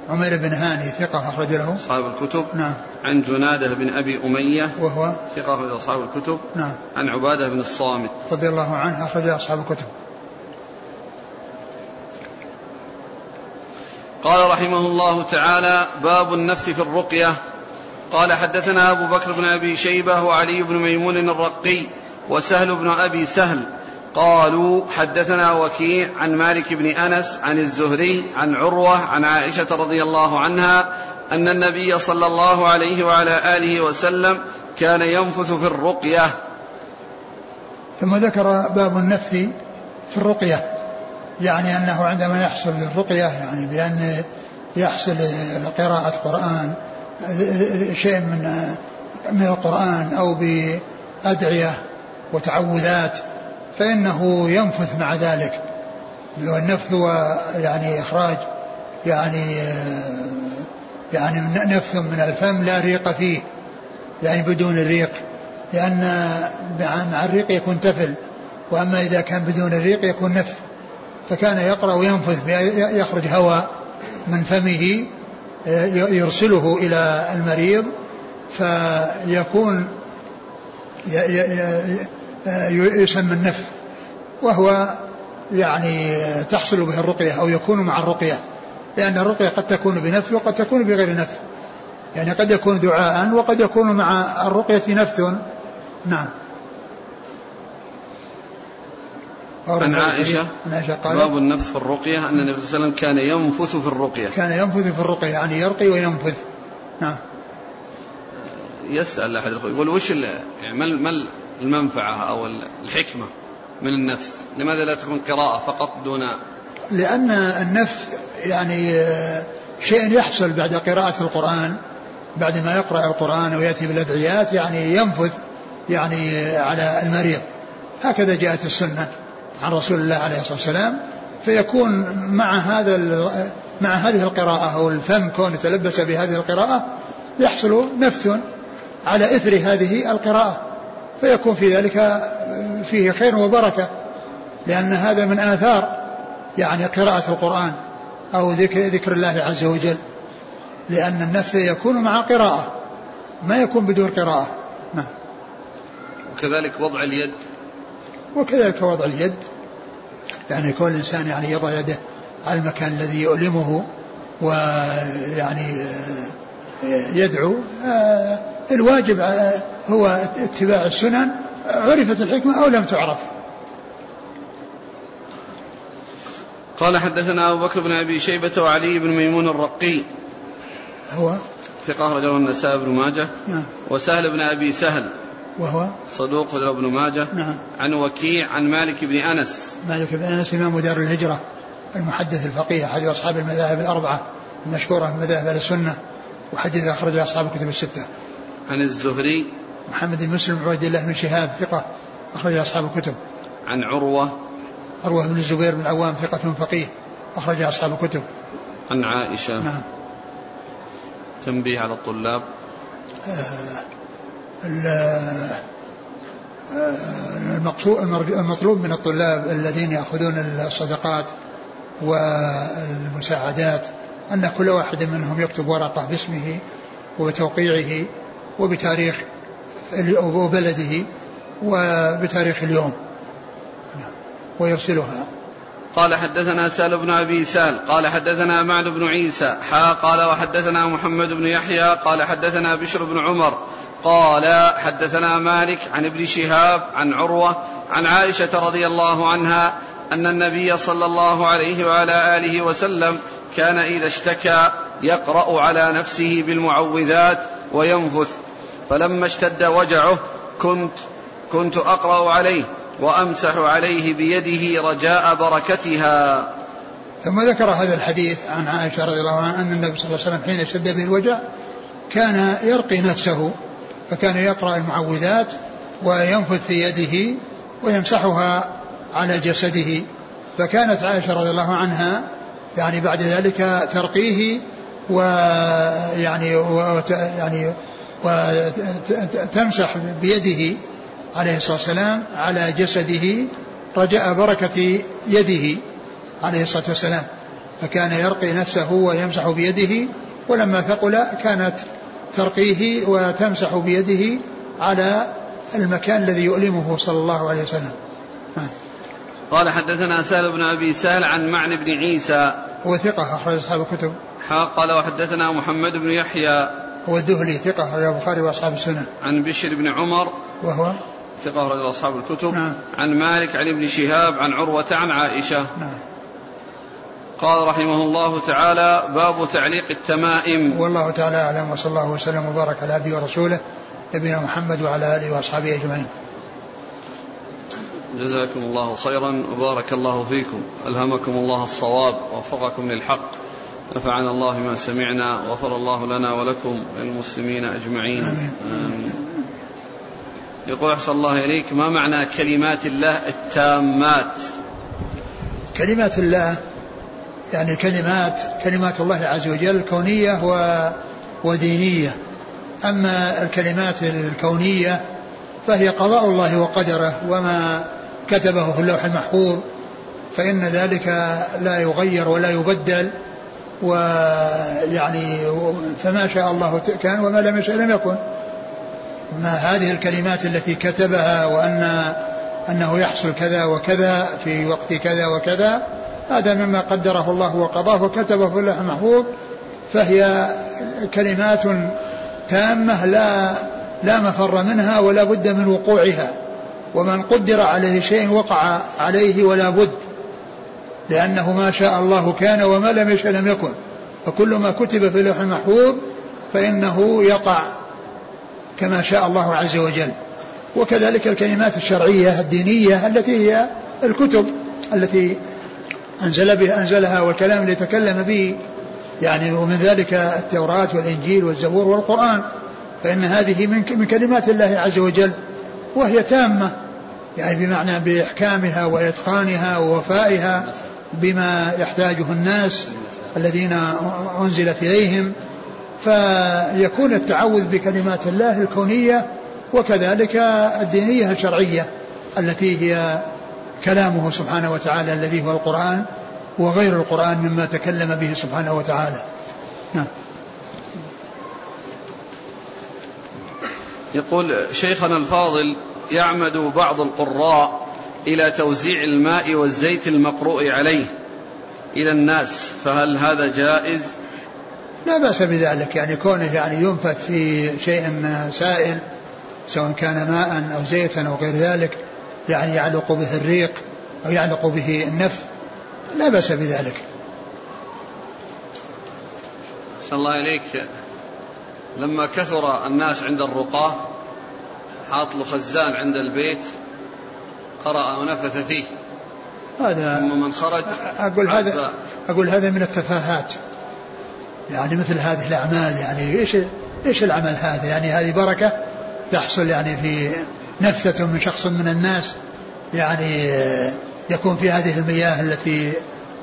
عمير بن هاني ثقة أخرج له. أصحاب الكتب. نعم. عن جنادة بن أبي أمية. وهو؟ ثقة أخرج أصحاب الكتب. نعم. عن عبادة بن الصامت. رضي الله عنه أخرج أصحاب الكتب. قال رحمه الله تعالى باب النفث في الرقية. قال حدثنا أبو بكر بن أبي شيبة وعلي بن ميمون الرقي وسهل بن أبي سهل. قالوا حدثنا وكيع عن مالك بن أنس عن الزهري عن عروة عن عائشة رضي الله عنها أن النبي صلى الله عليه وعلى آله وسلم كان ينفث في الرقية. ثم ذكر باب النفث في الرقية. يعني أنه عندما يحصل الرقيه يعني بأن يحصل قراءه قرآن شيء من من القرآن أو بأدعية وتعوذات فإنه ينفث مع ذلك. والنفث هو يعني إخراج يعني يعني نفث من الفم لا ريق فيه يعني بدون الريق لأن مع الريق يكون تفل وأما إذا كان بدون الريق يكون نفث. فكان يقرأ وينفث يخرج هواء من فمه يرسله إلى المريض فيكون يسمى النف وهو يعني تحصل به الرقية أو يكون مع الرقية لأن الرقية قد تكون بنفس وقد تكون بغير نفس يعني قد يكون دعاء وقد يكون مع الرقية نفث. نعم. عن عائشة, عن عائشة قالت باب النفث في الرقية أن النبي صلى الله عليه وسلم كان ينفث في الرقية. كان ينفث في الرقية يعني يرقي وينفث. نعم. يسأل أحد الأخوة يقول وش يعني ما المنفعة أو الحكمة من النفس؟ لماذا لا تكون قراءة فقط دون لأن النفس يعني آه، شيء يحصل بعد قراءة القرآن بعد ما يقرأ القرآن ويأتي بالأدعيات يعني ينفذ يعني على المريض. هكذا جاءت السنة. عن رسول الله عليه الصلاة والسلام فيكون مع هذا مع هذه القراءة أو الفم كون يتلبس بهذه القراءة يحصل نفث على إثر هذه القراءة. فيكون في ذلك فيه خير وبركة لأن هذا من آثار يعني قراءة القرآن أو ذكر, ذكر الله عز وجل. لأن النفس يكون مع قراءة ما يكون بدون قراءة. نعم. وكذلك وضع اليد. وكذلك وضع اليد. يعني يكون الإنسان يعني يضع يده على المكان الذي يؤلمه ويعني يدعو آه، الواجب هو اتباع السنن. عرفت الحكمة أو لم تعرف. قال حدثنا أبو بكر بن أبي شيبة وعلي بن ميمون الرقي. هو؟ ثقة رجل النساء بن ماجه. نعم. وسهل بن أبي سهل. وهو صدوق رجل ابن ماجه نعم عن وكيع عن مالك بن أنس مالك بن أنس إمام دار الهجرة المحدث الفقيه أحد أصحاب المذاهب الأربعة المشهورة من مذاهب أهل السنة وحديث أخرج أصحاب الكتب الستة. عن الزهري محمد بن مسلم عبيد الله بن شهاب ثقة أخرج أصحاب الكتب. عن عروة عروة بن الزبير بن العوام ثقة فقيه أخرج أصحاب الكتب. عن عائشة نعم. تنبيه على الطلاب آه المطلوب من الطلاب الذين يأخذون الصدقات والمساعدات أن كل واحد منهم يكتب ورقة باسمه وبتوقيعه وبتاريخ وبلده وبتاريخ اليوم ويرسلها. قال حدثنا سال بن أبي سال قال حدثنا معن بن عيسى حا قال وحدثنا محمد بن يحيى قال حدثنا بشر بن عمر قال حدثنا مالك عن ابن شهاب عن عروة عن عائشة رضي الله عنها أن النبي صلى الله عليه وعلى آله وسلم كان إذا اشتكى يقرأ على نفسه بالمعوذات وينفث فلما اشتد وجعه كنت كنت أقرأ عليه وأمسح عليه بيده رجاء بركتها. ثم ذكر هذا الحديث عن عائشة رضي الله عنها أن النبي صلى الله عليه وسلم حين اشتد به الوجع كان يرقي نفسه فكان يقرأ المعوذات وينفث في يده ويمسحها على جسده. فكانت عائشة رضي الله عنها يعني بعد ذلك ترقيه ويعني يعني وتمسح بيده عليه الصلاة والسلام على جسده رجاء بركة يده عليه الصلاة والسلام. فكان يرقي نفسه ويمسح بيده ولما ثقل كانت ترقيه وتمسح بيده على المكان الذي يؤلمه صلى الله عليه وسلم. قال حدثنا سهل بن أبي سهل عن معن بن عيسى. هو ثقة أخرج أصحاب الكتب. قال وحدثنا محمد بن يحيى. هو الدهلي ثقة أخرج البخاري وأصحاب السنة. عن بشر بن عمر. وهو ثقة أخرج أصحاب الكتب. نعم. عن مالك عن ابن شهاب عن عروة عن عائشة. نعم. قال رحمه الله تعالى باب تعليق التمائم. والله تعالى أعلم وصلى الله وسلم وبارك على عبده ورسوله نبينا محمد وعلى آله وأصحابه أجمعين. جزاكم الله خيرا وبارك الله فيكم. ألهمكم الله الصواب ووفقكم للحق. نفعنا الله ما سمعنا وغفر الله لنا ولكم وللمسلمين أجمعين. آمين. يقول أحسن الله إليك ما معنى كلمات الله التامات؟ كلمات الله يعني كلمات كلمات الله عز وجل كونية و ودينية. أما الكلمات الكونية فهي قضاء الله وقدره وما كتبه في اللوح المحفوظ فإن ذلك لا يغير ولا يبدل ويعني فما شاء الله كان وما لم يشاء لم يكن. ما هذه الكلمات التي كتبها وأن أنه يحصل كذا وكذا في وقت كذا وكذا هذا مما قدره الله وقضاه وكتبه في اللوح المحفوظ فهي كلمات تامة لا لا مفر منها ولا بد من وقوعها ومن قدر عليه شيء وقع عليه ولا بد لأنه ما شاء الله كان وما لم يشاء لم يكن فكل ما كتب في اللوح المحفوظ فإنه يقع كما شاء الله عز وجل. وكذلك الكلمات الشرعية الدينية التي هي الكتب التي أنزل بها أنزلها والكلام اللي تكلم به يعني ومن ذلك التوراة والإنجيل والزبور والقرآن فإن هذه من كلمات الله عز وجل وهي تامة يعني بمعنى بإحكامها وإتقانها ووفائها بما يحتاجه الناس الذين أنزلت إليهم. فيكون التعوذ بكلمات الله الكونية وكذلك الدينية الشرعية التي هي كلامه سبحانه وتعالى الذي هو القرآن وغير القرآن مما تكلم به سبحانه وتعالى نعم يقول شيخنا الفاضل يعمد بعض القراء إلى توزيع الماء والزيت المقروء عليه إلى الناس فهل هذا جائز؟ لا بأس بذلك يعني كونه يعني ينفث في شيء سائل سواء كان ماء أو زيتا أو غير ذلك يعني يعلق به الريق أو يعلق به النفث لا بأس بذلك. صلى الله إليك لما كثر الناس عند الرقاة حاط له خزان عند البيت قرأ ونفث فيه. هذا ثم من خرج أقول هذا أقول هذا من التفاهات. يعني مثل هذه الأعمال يعني إيش إيش العمل هذا؟ يعني هذه بركة تحصل يعني في نفثة من شخص من الناس يعني يكون في هذه المياه التي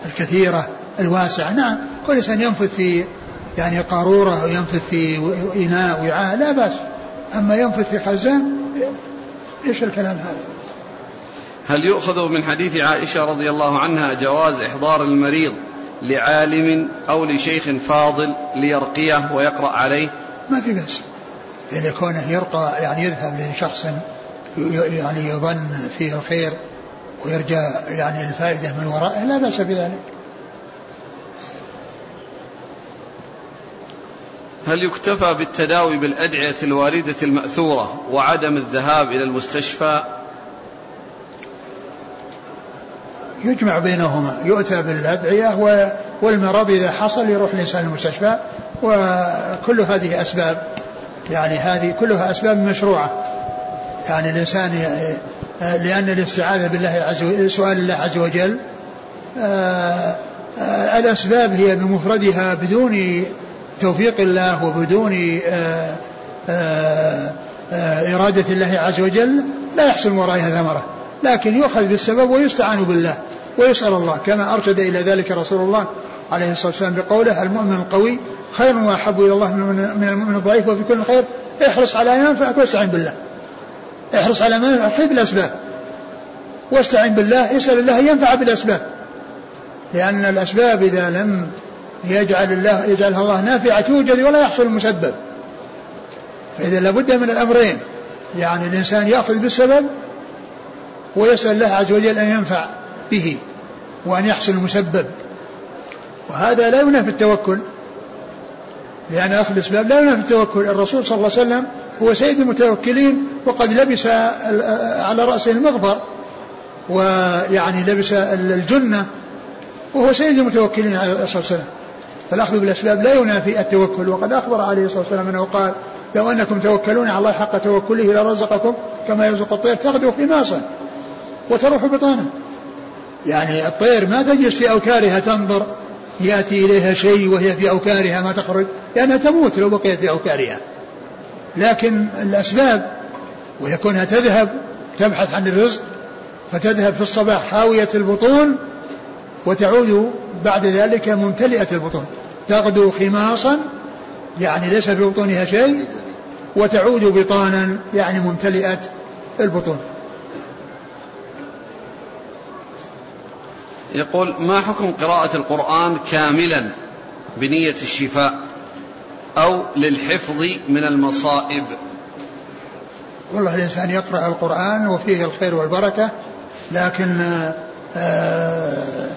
الكثيرة الواسعة. نعم كل إنسان ينفث في يعني قارورة أو ينفث في إناء وعاء لا بأس. أما ينفث في خزان إيش الكلام هذا؟ هل يؤخذ من حديث عائشة رضي الله عنها جواز إحضار المريض لعالم أو لشيخ فاضل ليرقيه ويقرأ عليه؟ ما في بأس. يعني كونه يرقى يعني يذهب لشخص يعني يظن فيه الخير ويرجى يعني الفائدة من ورائه لا بأس بذلك. هل يكتفى بالتداوي بالأدعية الواردة المأثورة وعدم الذهاب إلى المستشفى؟ يجمع بينهما يؤتى بالأدعية والمرض إذا حصل يروح الإنسان المستشفى وكل هذه أسباب يعني هذه كلها أسباب مشروعة. يعني الإنسان لأن الاستعاذة بالله عز وجل سؤال الله عز وجل آه، آه، الأسباب هي بمفردها بدون توفيق الله وبدون آه، إرادة الله عز وجل لا يحصل ورائها ثمرة لكن يؤخذ بالسبب ويستعان بالله ويسأل الله. كما أرشد إلى ذلك رسول الله عليه الصلاة والسلام بقوله المؤمن القوي خير وأحب إلى الله من المؤمن الضعيف وفي كل خير احرص على أن ينفعك واستعن بالله. احرص على ما ينفعك بالأسباب واستعن بالله اسأل الله أن ينفع بالأسباب. لأن الأسباب إذا لم يجعل الله يجعلها الله نافعة توجد ولا يحصل المسبب فإذا لابد من الأمرين. يعني الإنسان يأخذ بالسبب ويسأل الله عز وجل أن ينفع به وأن يحصل المسبب وهذا لا ينافي التوكل. لأن أخذ الأسباب لا ينافي التوكل. الرسول صلى الله عليه وسلم هو سيد المتوكلين وقد لبس على رأسه المغفر ويعني لبس الجنة وهو سيد المتوكلين عليه الصلاة والسلام. فالأخذ بالأسباب لا ينافي التوكل وقد أخبر عليه الصلاة والسلام أنه قال لو أنكم توكلون على الله حق توكله لرزقكم كما يرزق الطير تغدو خماصا وتروح بطانا يعني الطير ما تجلس في أوكارها تنظر يأتي إليها شيء وهي في أوكارها ما تخرج لأنها تموت لو بقيت في أوكارها. لكن الأسباب ويكونها تذهب تبحث عن الرزق فتذهب في الصباح خاوية البطون وتعود بعد ذلك ممتلئة البطون. تغدو خماصا يعني ليس في بطونها شيء وتعود بطانا يعني ممتلئة البطون. يقول ما حكم قراءة القرآن كاملا بنية الشفاء؟ أو للحفظ من المصائب. والله الإنسان يقرأ القرآن وفيه الخير والبركة لكن آه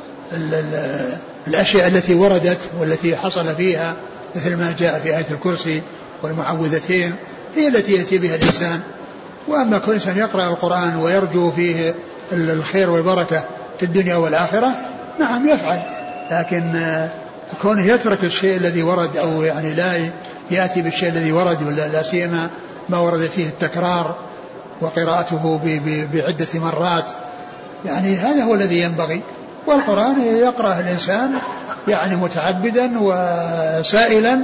الأشياء التي وردت والتي حصل فيها مثل ما جاء في آية الكرسي والمعوذتين هي التي يأتي بها الإنسان. وأما كل إنسان يقرأ القرآن ويرجو فيه الخير والبركة في الدنيا والآخرة نعم يفعل. لكن آه، كونه يترك الشيء الذي ورد أو يعني لا يأتي بالشيء الذي ورد ولا لا سيما ما ورد فيه التكرار وقراءته بعدة مرات. يعني هذا هو الذي ينبغي. والقرآن يقرأه الإنسان يعني متعبدا وسائلا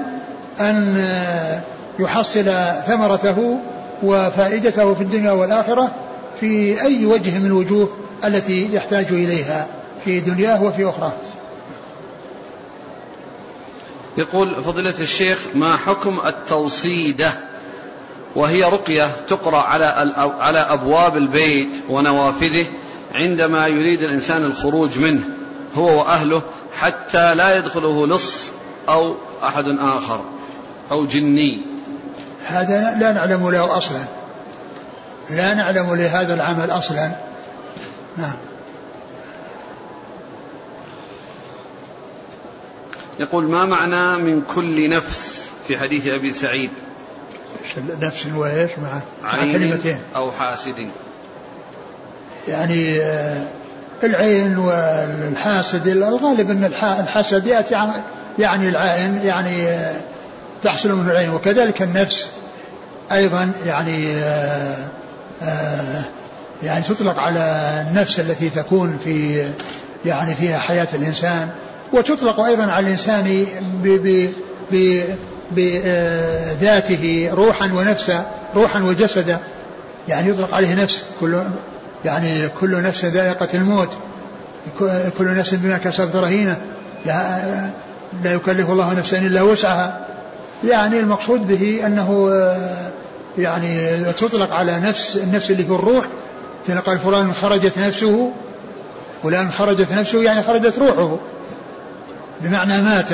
آه، يحصل ثمرته وفائدته في الدنيا والآخرة في أي وجه من وجوه التي يحتاج إليها في دنياه وفي أخراه. يقول فضيلة الشيخ ما حكم التوصيدة؟ وهي رقية تقرأ على على أبواب البيت ونوافذه عندما يريد الإنسان الخروج منه هو وأهله حتى لا يدخله لص أو أحد آخر أو جني. هذا لا نعلم له أصلا. لا نعلم لهذا العمل أصلا. نعم. يقول ما معنى من كل نفس في حديث أبي سعيد؟ نفس وإيش؟ مع, مع كلمتين. أو حاسد. يعني آه، العين والحاسد الغالب أن الحسد يأتي عن يعني العين يعني آه، تحصل منه العين. وكذلك النفس أيضا يعني آه، يعني تطلق على النفس التي تكون في يعني فيها حياة الإنسان. وتطلق أيضا على الإنسان بذاته روحا ونفسا روحا وجسدا يعني يطلق عليه نفس كل يعني كل نفس ذائقة الموت. كل نفس بما كسبت رهينة. لا, يكلف الله نفسا إلا وسعها. يعني المقصود به أنه يعني تطلق على نفس النفس اللي في الروح. قال فلان خرجت نفسه فلان خرجت نفسه يعني خرجت روحه. بمعنى مات.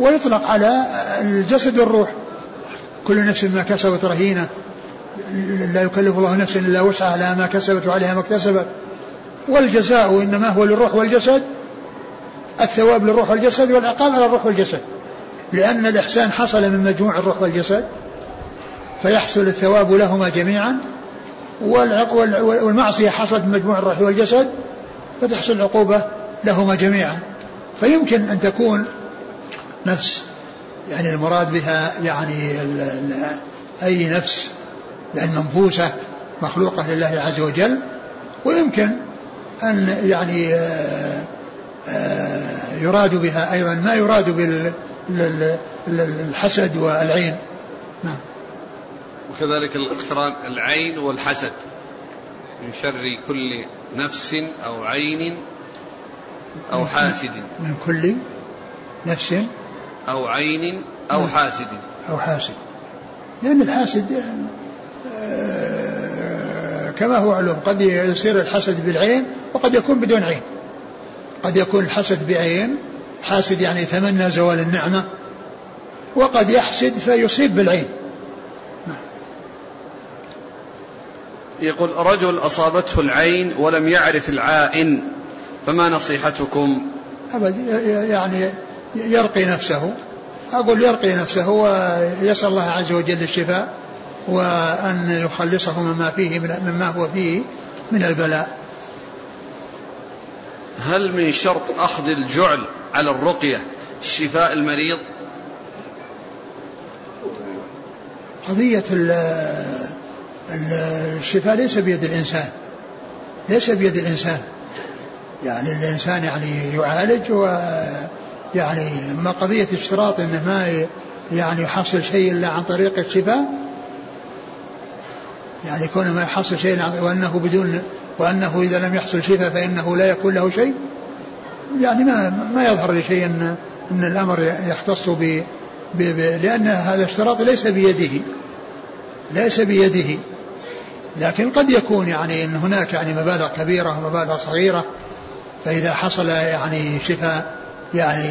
ويطلق على الجسد والروح. كل نفس ما كسبت رهينة. لا يكلف الله نفسا إلا وسعها لها ما كسبت وعليها ما اكتسبت. والجزاء إنما هو للروح والجسد. الثواب للروح والجسد والعقاب على الروح والجسد. لأن الإحسان حصل من مجموع الروح والجسد. فيحصل الثواب لهما جميعا. والمعصية حصلت من مجموع الروح والجسد. فتحصل العقوبة لهما جميعا. فيمكن أن تكون نفس يعني المراد بها يعني أي نفس يعني منفوسة مخلوقة لله عز وجل ويمكن أن يعني آه، آه، يراد بها أيضا ما يراد بالحسد والعين. نعم. وكذلك الاقتران العين والحسد من شر كل نفس أو عين أو حاسد. من كل نفس أو عين أو حاسد. أو حاسد. لأن الحاسد آه، كما هو معلوم قد يصير الحسد بالعين وقد يكون بدون عين. قد يكون الحسد بعين حاسد يعني يتمنى زوال النعمة وقد يحسد فيصيب بالعين. يقول رجل أصابته العين ولم يعرف العائن. فما نصيحتكم؟ أبد يعني يرقي نفسه. أقول يرقي نفسه ويسأل الله عز وجل الشفاء وأن يخلصه مما فيه مما هو فيه من البلاء. هل من شرط أخذ الجعل على الرقية شفاء المريض؟ قضية الشفاء ليس بيد الإنسان ليس بيد الإنسان. يعني الإنسان يعني يعالج و يعني ما قضية اشتراط إنه ما يعني يحصل شيء إلا عن طريق الشفاء يعني كونه ما يحصل شيء وأنه بدون وأنه إذا لم يحصل شفاء فإنه لا يكون له شيء. يعني ما ما يظهر لي شيء ان إن الأمر يختص ب لأن هذا الاشتراط ليس بيده. ليس بيده. لكن قد يكون يعني إن هناك يعني مبالغ كبيرة ومبالغ صغيرة فإذا حصل يعني شفاء يعني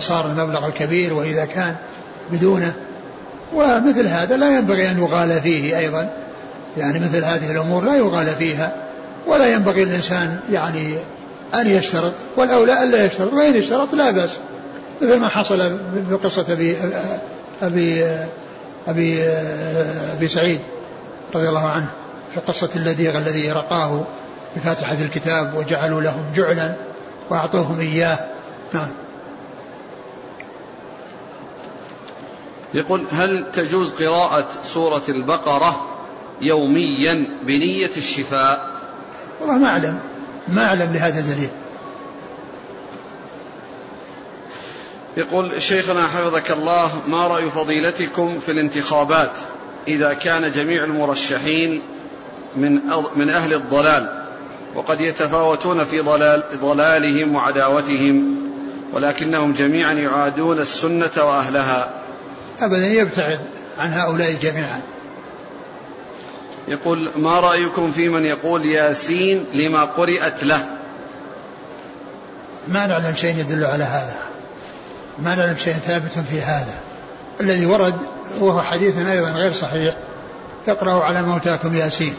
صار المبلغ الكبير وإذا كان بدونه. ومثل هذا لا ينبغي أن يغالى فيه أيضا. يعني مثل هذه الأمور لا يغالى فيها. ولا ينبغي الإنسان يعني أن يشترط. والأولى الا يشترط. وإن اشترط لا بأس. مثل ما حصل بقصة أبي أبي أبي أبي سعيد رضي الله عنه في قصة اللديغ الذي رقاه بفاتحة الكتاب وجعلوا لهم جعلا وأعطوهم إياه. نعم. يقول هل تجوز قراءة سورة البقرة يوميا بنية الشفاء؟ والله ما أعلم. ما أعلم لهذا دليل. يقول شيخنا حفظك الله ما رأي فضيلتكم في الانتخابات إذا كان جميع المرشحين من من أهل الضلال؟ وقد يتفاوتون في ضلال ضلالهم وعداوتهم ولكنهم جميعا يعادون السنة وأهلها. أبدا يبتعد عن هؤلاء جميعا. يقول ما رأيكم في من يقول ياسين لما قرئت له؟ ما نعلم شيء يدل على هذا. ما نعلم شيء ثابت في هذا. الذي ورد وهو حديث أيضا غير صحيح. اقرأوا على موتاكم ياسين.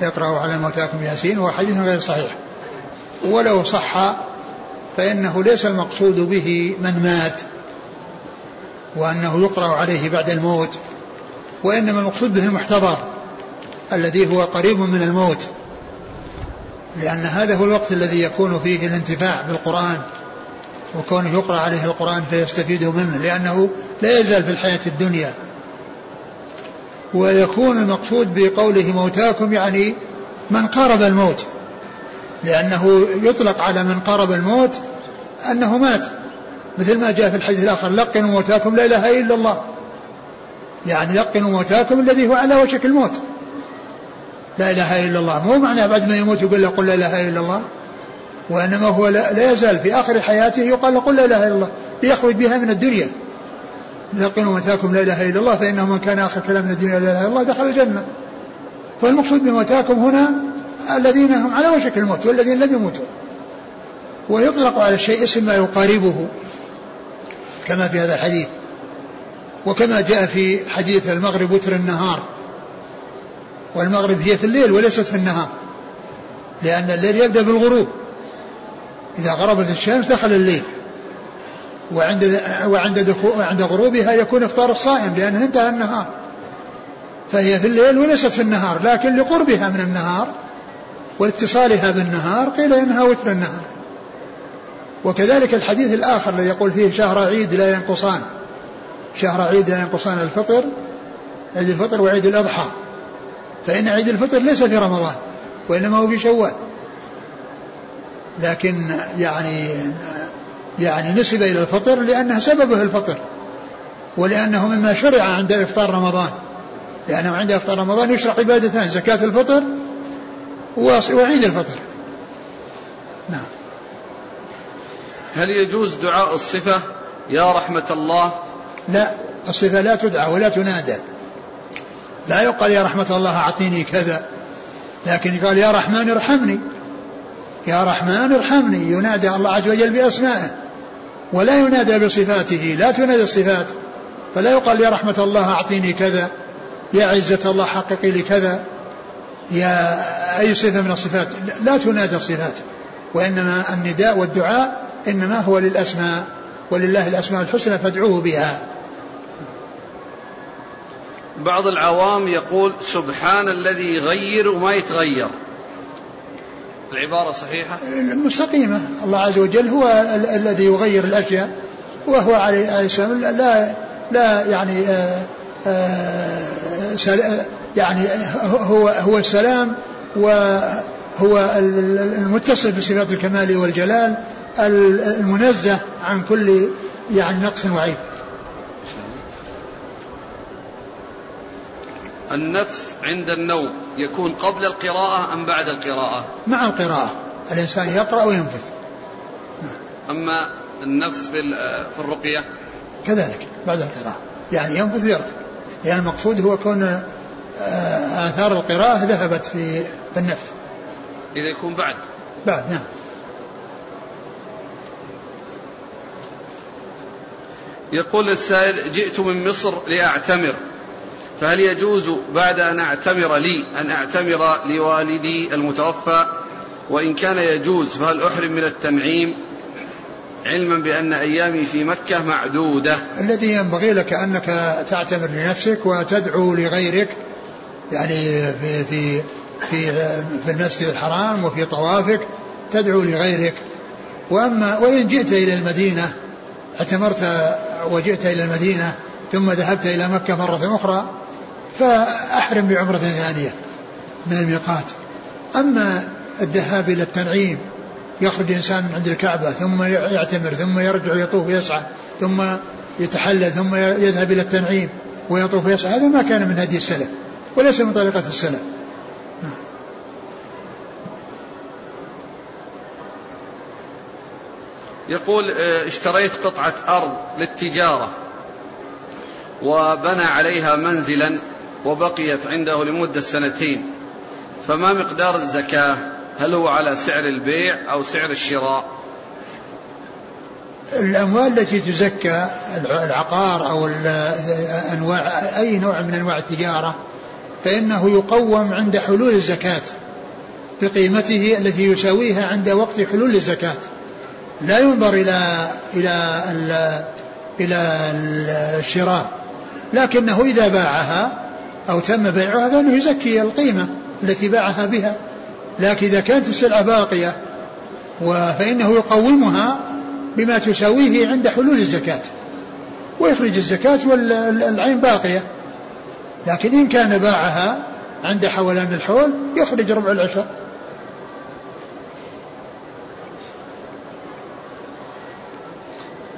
اقرأوا على موتاكم ياسين وهو حديث غير صحيح. ولو صح فإنه ليس المقصود به من مات وأنه يقرأ عليه بعد الموت وإنما المقصود به المحتضر الذي هو قريب من الموت لأن هذا هو الوقت الذي يكون فيه الانتفاع بالقرآن وكونه يقرأ عليه القرآن فيستفيد منه لأنه لا يزال في الحياة الدنيا. ويكون المقصود بقوله موتاكم يعني من قارب الموت. لأنه يطلق على من قارب الموت أنه مات. مثل ما جاء في الحديث الآخر لقنوا موتاكم لا إله إلا الله. يعني لقنوا موتاكم الذي هو على وشك الموت. لا إله إلا الله. مو معنى بعد ما يموت يقول له قل لا إله إلا الله. وإنما هو لا, لا يزال في آخر حياته يقال له قل لا إله إلا الله. ليخرج بها من الدنيا. لقنوا موتاكم لا إله إلا الله فإنه من كان آخر كلام من الدنيا لا إله إلا الله دخل الجنة. فالمقصود بموتاكم هنا الذين هم على وشك الموت والذين لم يموتوا. ويطلق على الشيء اسم ما يقاربه كما في هذا الحديث. وكما جاء في حديث المغرب وتر النهار. والمغرب هي في الليل وليست في النهار لأن الليل يبدأ بالغروب. إذا غربت الشمس دخل الليل. وعند وعند دخول عند غروبها يكون إفطار الصائم لأنه انتهى النهار. فهي في الليل وليست في النهار لكن لقربها من النهار واتصالها بالنهار قيل إنها وتر النهار. وكذلك الحديث الآخر الذي يقول فيه شهر عيد لا ينقصان. شهر عيد لا ينقصان الفطر عيد الفطر وعيد الأضحى. فإن عيد الفطر ليس في رمضان وإنما هو في شوال. لكن يعني يعني نسب إلى الفطر لأنه سببه الفطر ولأنه مما شرع عند إفطار رمضان. لأنه عند إفطار رمضان يشرع عبادتان زكاة الفطر وعيد الفطر. نعم. هل يجوز دعاء الصفة يا رحمة الله؟ لا الصفة لا تدعى ولا تنادى. لا يقال يا رحمة الله أعطيني كذا لكن يقال يا رحمن ارحمني. يا رحمن ارحمني ينادى الله عز وجل بأسمائه. ولا ينادى بصفاته لا تنادى الصفات. فلا يقال يا رحمة الله أعطيني كذا يا عزة الله حققي لي كذا يا أي صفة من الصفات. لا تنادى الصفات وإنما النداء والدعاء إنما هو للأسماء ولله الأسماء الحسنى فادعوه بها. بعض العوام يقول سبحان الذي يغير وما يتغير. العبارة صحيحة؟ مستقيمة الله عز وجل هو ال- الذي يغير الأشياء وهو عليه السلام لا لا يعني آآ آآ سل- يعني هو هو السلام وهو المتصل بصفات الكمال والجلال المنزه عن كل يعني نقص وعيب. النفث عند النوم يكون قبل القراءة أم بعد القراءة؟ مع القراءة. الإنسان يقرأ وينفث. أما النفث في ال- في الرقية؟ كذلك بعد القراءة. يعني ينفث ويرقى يعني المقصود هو كون آه، آثار القراءة ذهبت في في النفث إذا يكون بعد. بعد نعم. يقول السائل جئت من مصر لأعتمر. فهل يجوز بعد أن أعتمر لي أن أعتمر لوالدي المتوفى؟ وإن كان يجوز فهل أحرم من التنعيم؟ علما بأن أيامي في مكة معدودة. الذي ينبغي لك أنك تعتمر لنفسك وتدعو لغيرك يعني في في في في المسجد الحرام وفي طوافك تدعو لغيرك. وأما وإن جئت إلى المدينة اعتمرت وجئت إلى المدينة ثم ذهبت إلى مكة مرة أخرى فأحرم بعمره ثانية من الميقات. أما الذهاب إلى التنعيم يخرج انسان من عند الكعبة ثم يعتمر ثم يرجع يطوف ويسعى ثم يتحلل ثم يذهب إلى التنعيم ويطوف ويسعى هذا ما كان من هدي السلف وليس من طريقة السلف. يقول آه، اشتريت قطعة أرض للتجارة وبنى عليها منزلا وبقيت عنده لمدة سنتين. فما مقدار الزكاة؟ هل هو على سعر البيع أو سعر الشراء؟ الأموال التي تزكى العقار أو أنواع أي نوع من أنواع التجارة فإنه يقوم عند حلول الزكاة بقيمته التي يساويها عند وقت حلول الزكاة. لا ينظر إلى إلى إلى الشراء لكنه إذا باعها أو تم بيعها فإنه يزكي القيمة التي باعها بها. لكن إذا كانت السلعة باقية فإنه يقومها بما تساويه عند حلول الزكاة. ويخرج الزكاة والعين باقية. لكن إن كان باعها عند حولان الحول يخرج ربع العشر.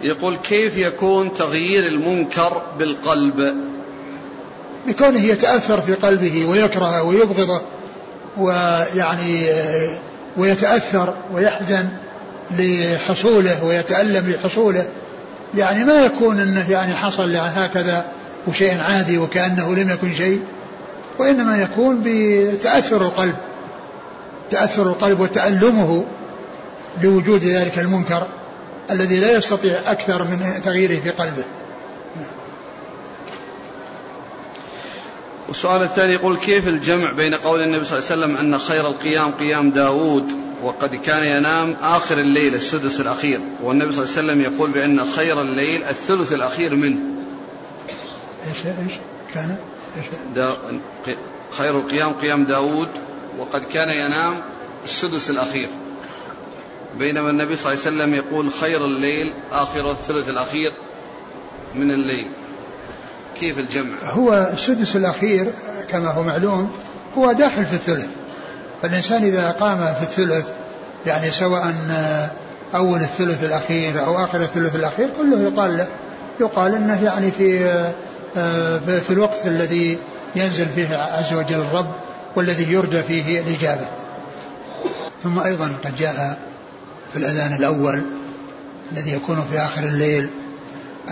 يقول كيف يكون تغيير المنكر بالقلب؟ بكونه يتأثر في قلبه ويكرهه ويبغضه ويعني ويتأثر ويحزن لحصوله ويتألم لحصوله. يعني ما يكون إنه يعني حصل هكذا وشيء عادي وكأنه لم يكن شيء وإنما يكون بتأثر القلب تأثر القلب وتألمه لوجود ذلك المنكر الذي لا يستطيع أكثر من تغييره في قلبه. والسؤال الثاني يقول كيف الجمع بين قول النبي صلى الله عليه وسلم أن خير القيام قيام داود وقد كان ينام آخر الليل السدس الأخير والنبي صلى الله عليه وسلم يقول بأن خير الليل الثلث الأخير منه. إيش إيش كان؟ إيش دا خير القيام قيام داود وقد كان ينام السدس الأخير. بينما النبي صلى الله عليه وسلم يقول خير الليل آخر الثلث الأخير من الليل. كيف الجمع. هو السدس الأخير كما هو معلوم هو داخل في الثلث. فالإنسان إذا قام في الثلث يعني سواء أول الثلث الأخير أو آخر الثلث الأخير كله يقال له يقال أنه يعني في في الوقت الذي ينزل فيه عز وجل الرب والذي يرجى فيه الإجابة. ثم أيضا قد جاء في الأذان الأول الذي يكون في آخر الليل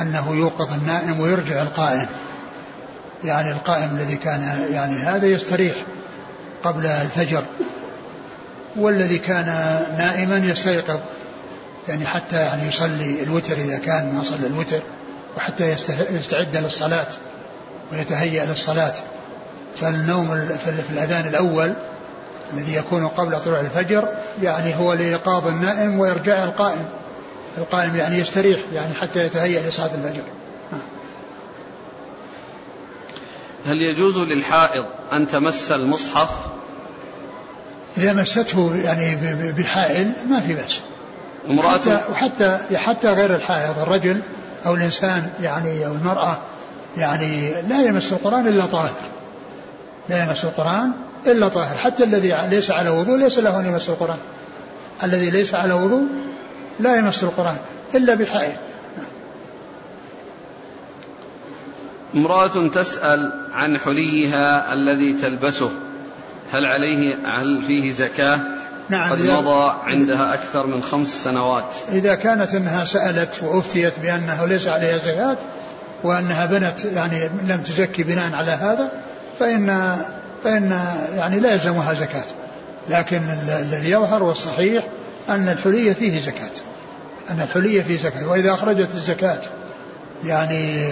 أنه يوقظ النائم ويرجع القائم. يعني القائم الذي كان يعني هذا يستريح قبل الفجر. والذي كان نائما يستيقظ يعني حتى يعني يصلي الوتر إذا كان ما صلى الوتر وحتى يستعد للصلاة ويتهيأ للصلاة. فالنوم في الأذان الأول الذي يكون قبل طلوع الفجر يعني هو لإيقاظ النائم وإرجاع القائم. القائم يعني يستريح يعني حتى يتهيأ لصلاة الفجر. هل يجوز للحائض أن تمس المصحف؟ إذا مسته يعني بحائل ما في بأس. امرأة حتى وحتى حتى غير الحائض الرجل أو الإنسان يعني أو المرأة يعني لا يمس القرآن إلا طاهر. لا يمس القرآن إلا طاهر. حتى الذي ليس على وضوء ليس له أن يمس القرآن. الذي ليس على وضوء لا يمس القرآن إلا بحائل. امرأة تسأل عن حليها الذي تلبسه هل عليه هل فيه زكاة؟ نعم قد مضى عندها أكثر من خمس سنوات. إذا كانت أنها سألت وأفتيت بأنه ليس عليها زكاة وأنها بنت يعني لم تزكي بناء على هذا فإن فإن يعني لا يلزمها زكاة. لكن الذي يظهر والصحيح أن الحلية فيه زكاة. أن الحلية فيه زكاة. وإذا أخرجت الزكاة يعني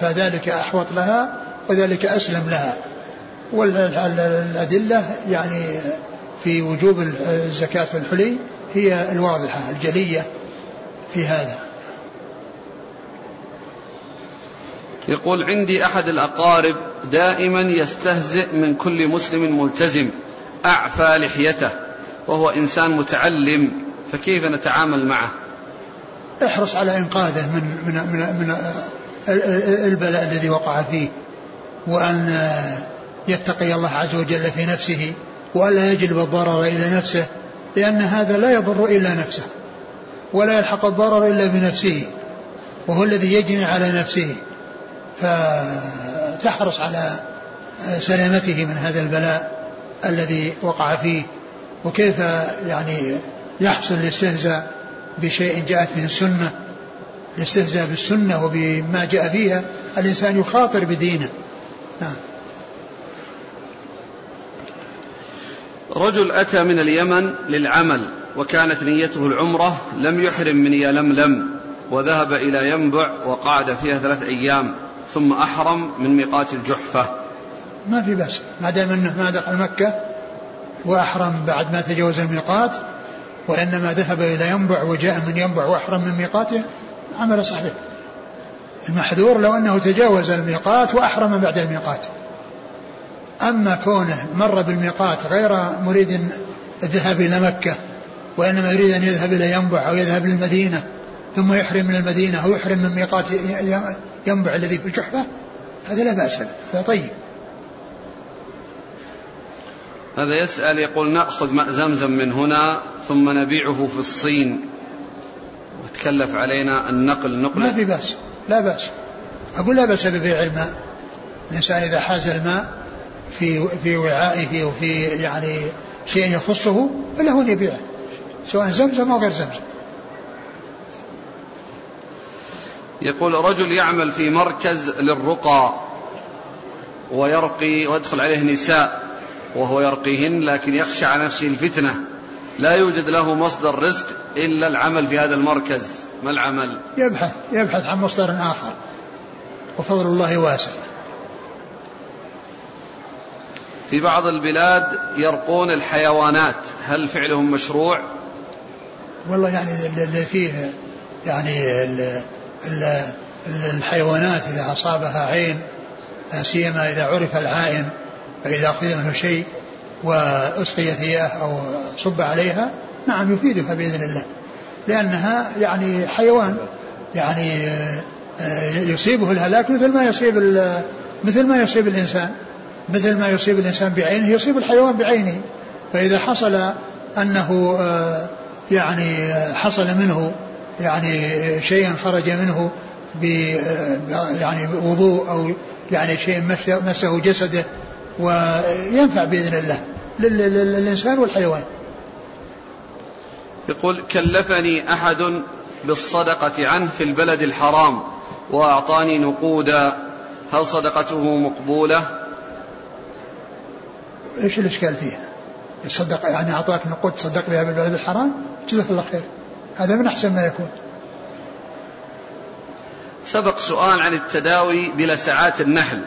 فذلك أحوط لها وذلك أسلم لها. والأدلة يعني في وجوب الزكاة في الحلي هي الواضحة الجلية في هذا. يقول عندي أحد الأقارب دائما يستهزئ من كل مسلم ملتزم أعفى لحيته. وهو إنسان متعلم فكيف نتعامل معه؟ احرص على إنقاذه من, من, من, من البلاء الذي وقع فيه وأن يتقي الله عز وجل في نفسه وألا يجلب الضرر إلى نفسه لأن هذا لا يضر إلا نفسه ولا يلحق الضرر إلا بنفسه وهو الذي يجني على نفسه. فتحرص على سلامته من هذا البلاء الذي وقع فيه. وكيف يعني يحصل الاستهزاء بشيء جاءت به السنة الاستهزاء بالسنة وبما جاء فيها الإنسان يخاطر بدينه. نعم. رجل أتى من اليمن للعمل وكانت نيته العمرة لم يحرم من يلملم وذهب إلى ينبع وقعد فيها ثلاث أيام ثم أحرم من ميقات الجحفة. ما في بأس. ما دام أنه ما دخل مكة وأحرم بعد ما تجاوز الميقات وإنما ذهب إلى ينبع وجاء من ينبع وأحرم من ميقاته عمل صحيح. المحذور لو أنه تجاوز الميقات وأحرم بعد الميقات. أما كونه مر بالميقات غير مريد الذهاب إلى مكة وإنما يريد أن يذهب إلى ينبع أو يذهب للمدينة ثم يحرم من المدينة أو يحرم من ميقات ينبع الذي في الجحفة هذا لا بأس هذا طيب. هذا يسأل يقول نأخذ ماء زمزم من هنا ثم نبيعه في الصين. وتكلف علينا النقل نقل. ما في بأس لا بأس. أقول لا بأس ببيع الماء. الإنسان إذا حاز الماء في في وعائه وفي يعني شيء يخصه فله أن يبيعه سواء زمزم أو غير زمزم. يقول رجل يعمل في مركز للرقى ويرقي ويدخل عليه نساء. وهو يرقيهن لكن يخشى على نفسه الفتنة. لا يوجد له مصدر رزق إلا العمل في هذا المركز. ما العمل؟ يبحث يبحث عن مصدر آخر. وفضل الله واسع. في بعض البلاد يرقون الحيوانات. هل فعلهم مشروع؟ والله يعني اللي فيه يعني الحيوانات إذا أصابها عين سيما إذا عرف العائن. فإذا أخذ منه شيء وأسقيت إياه أو صب عليها نعم يفيدها بإذن الله. لأنها يعني حيوان يعني آه، يصيبه الهلاك مثل ما يصيب مثل ما يصيب الإنسان. مثل ما يصيب الإنسان بعينه يصيب الحيوان بعينه. فإذا حصل أنه آه، يعني حصل منه يعني شيء خرج منه ب آه، يعني وضوء أو يعني شيء مسه جسده وينفع بإذن الله للإنسان والحيوان. يقول كلفني أحد بالصدقة عنه في البلد الحرام وأعطاني نقودا هل صدقته مقبولة؟ إيش الإشكال فيها؟ يصدق يعني أعطاك نقود تصدق بها بالبلد الحرام؟ جزاك الله خير. هذا من أحسن ما يكون. سبق سؤال عن التداوي بلسعات النحل.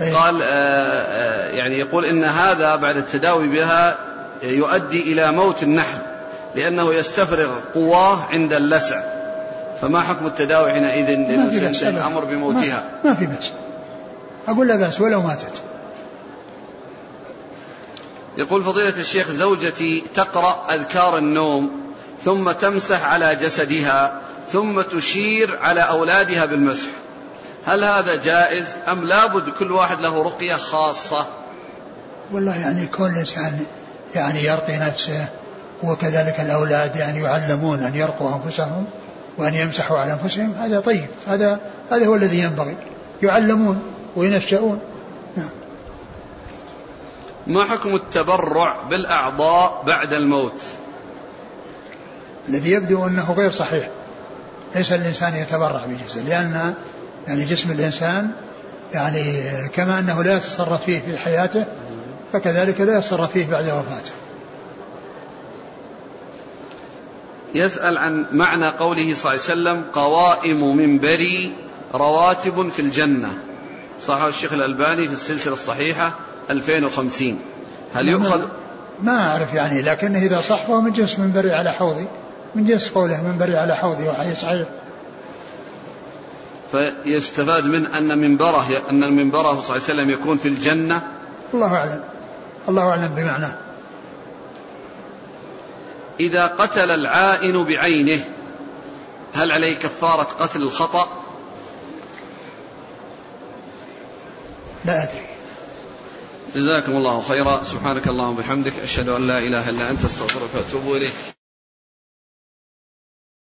أيه؟ قال آه، آه، يعني يقول إن هذا بعد التداوي بها يؤدي إلى موت النحل لأنه يستفرغ قواه عند اللسع. فما حكم التداوي حينئذ الأمر بموتها. ما, ما في بأس. أقول لا بأس ولو ماتت. يقول فضيلة الشيخ زوجتي تقرأ أذكار النوم ثم تمسح على جسدها ثم تشير على أولادها بالمسح. هل هذا جائز أم لابد كل واحد له رقية خاصة؟ والله يعني كل إنسان يعني يرقي نفسه وكذلك الأولاد يعني يعلمون أن يرقوا أنفسهم وأن يمسحوا على أنفسهم. هذا طيب هذا هذا هو الذي ينبغي. يعلمون وينشؤون نعم. ما حكم التبرع بالأعضاء بعد الموت؟ الذي يبدو أنه غير صحيح. ليس الإنسان يتبرع بجسده لأن يعني جسم الإنسان يعني كما أنه لا يتصرف فيه في حياته فكذلك لا يتصرف فيه بعد وفاته. يسأل عن معنى قوله صلى الله عليه وسلم قوائم منبري رواتب في الجنة صححه الشيخ الألباني في السلسلة الصحيحة 2050 هل يؤخذ؟ ما أعرف يعني لكنه إذا صح فهو من جنس منبري على حوضي من جنس قوله منبري على حوضي وحي صحيح. فيستفاد من أن منبره أن منبره صلى الله عليه وسلم يكون في الجنة؟ الله أعلم. الله أعلم بمعناه إذا قتل العائن بعينه هل عليه كفارة قتل الخطأ؟ لا أدري. جزاكم الله خيرا. سبحانك اللهم وبحمدك أشهد أن لا إله إلا أنت أستغفرك وأتوب إليك.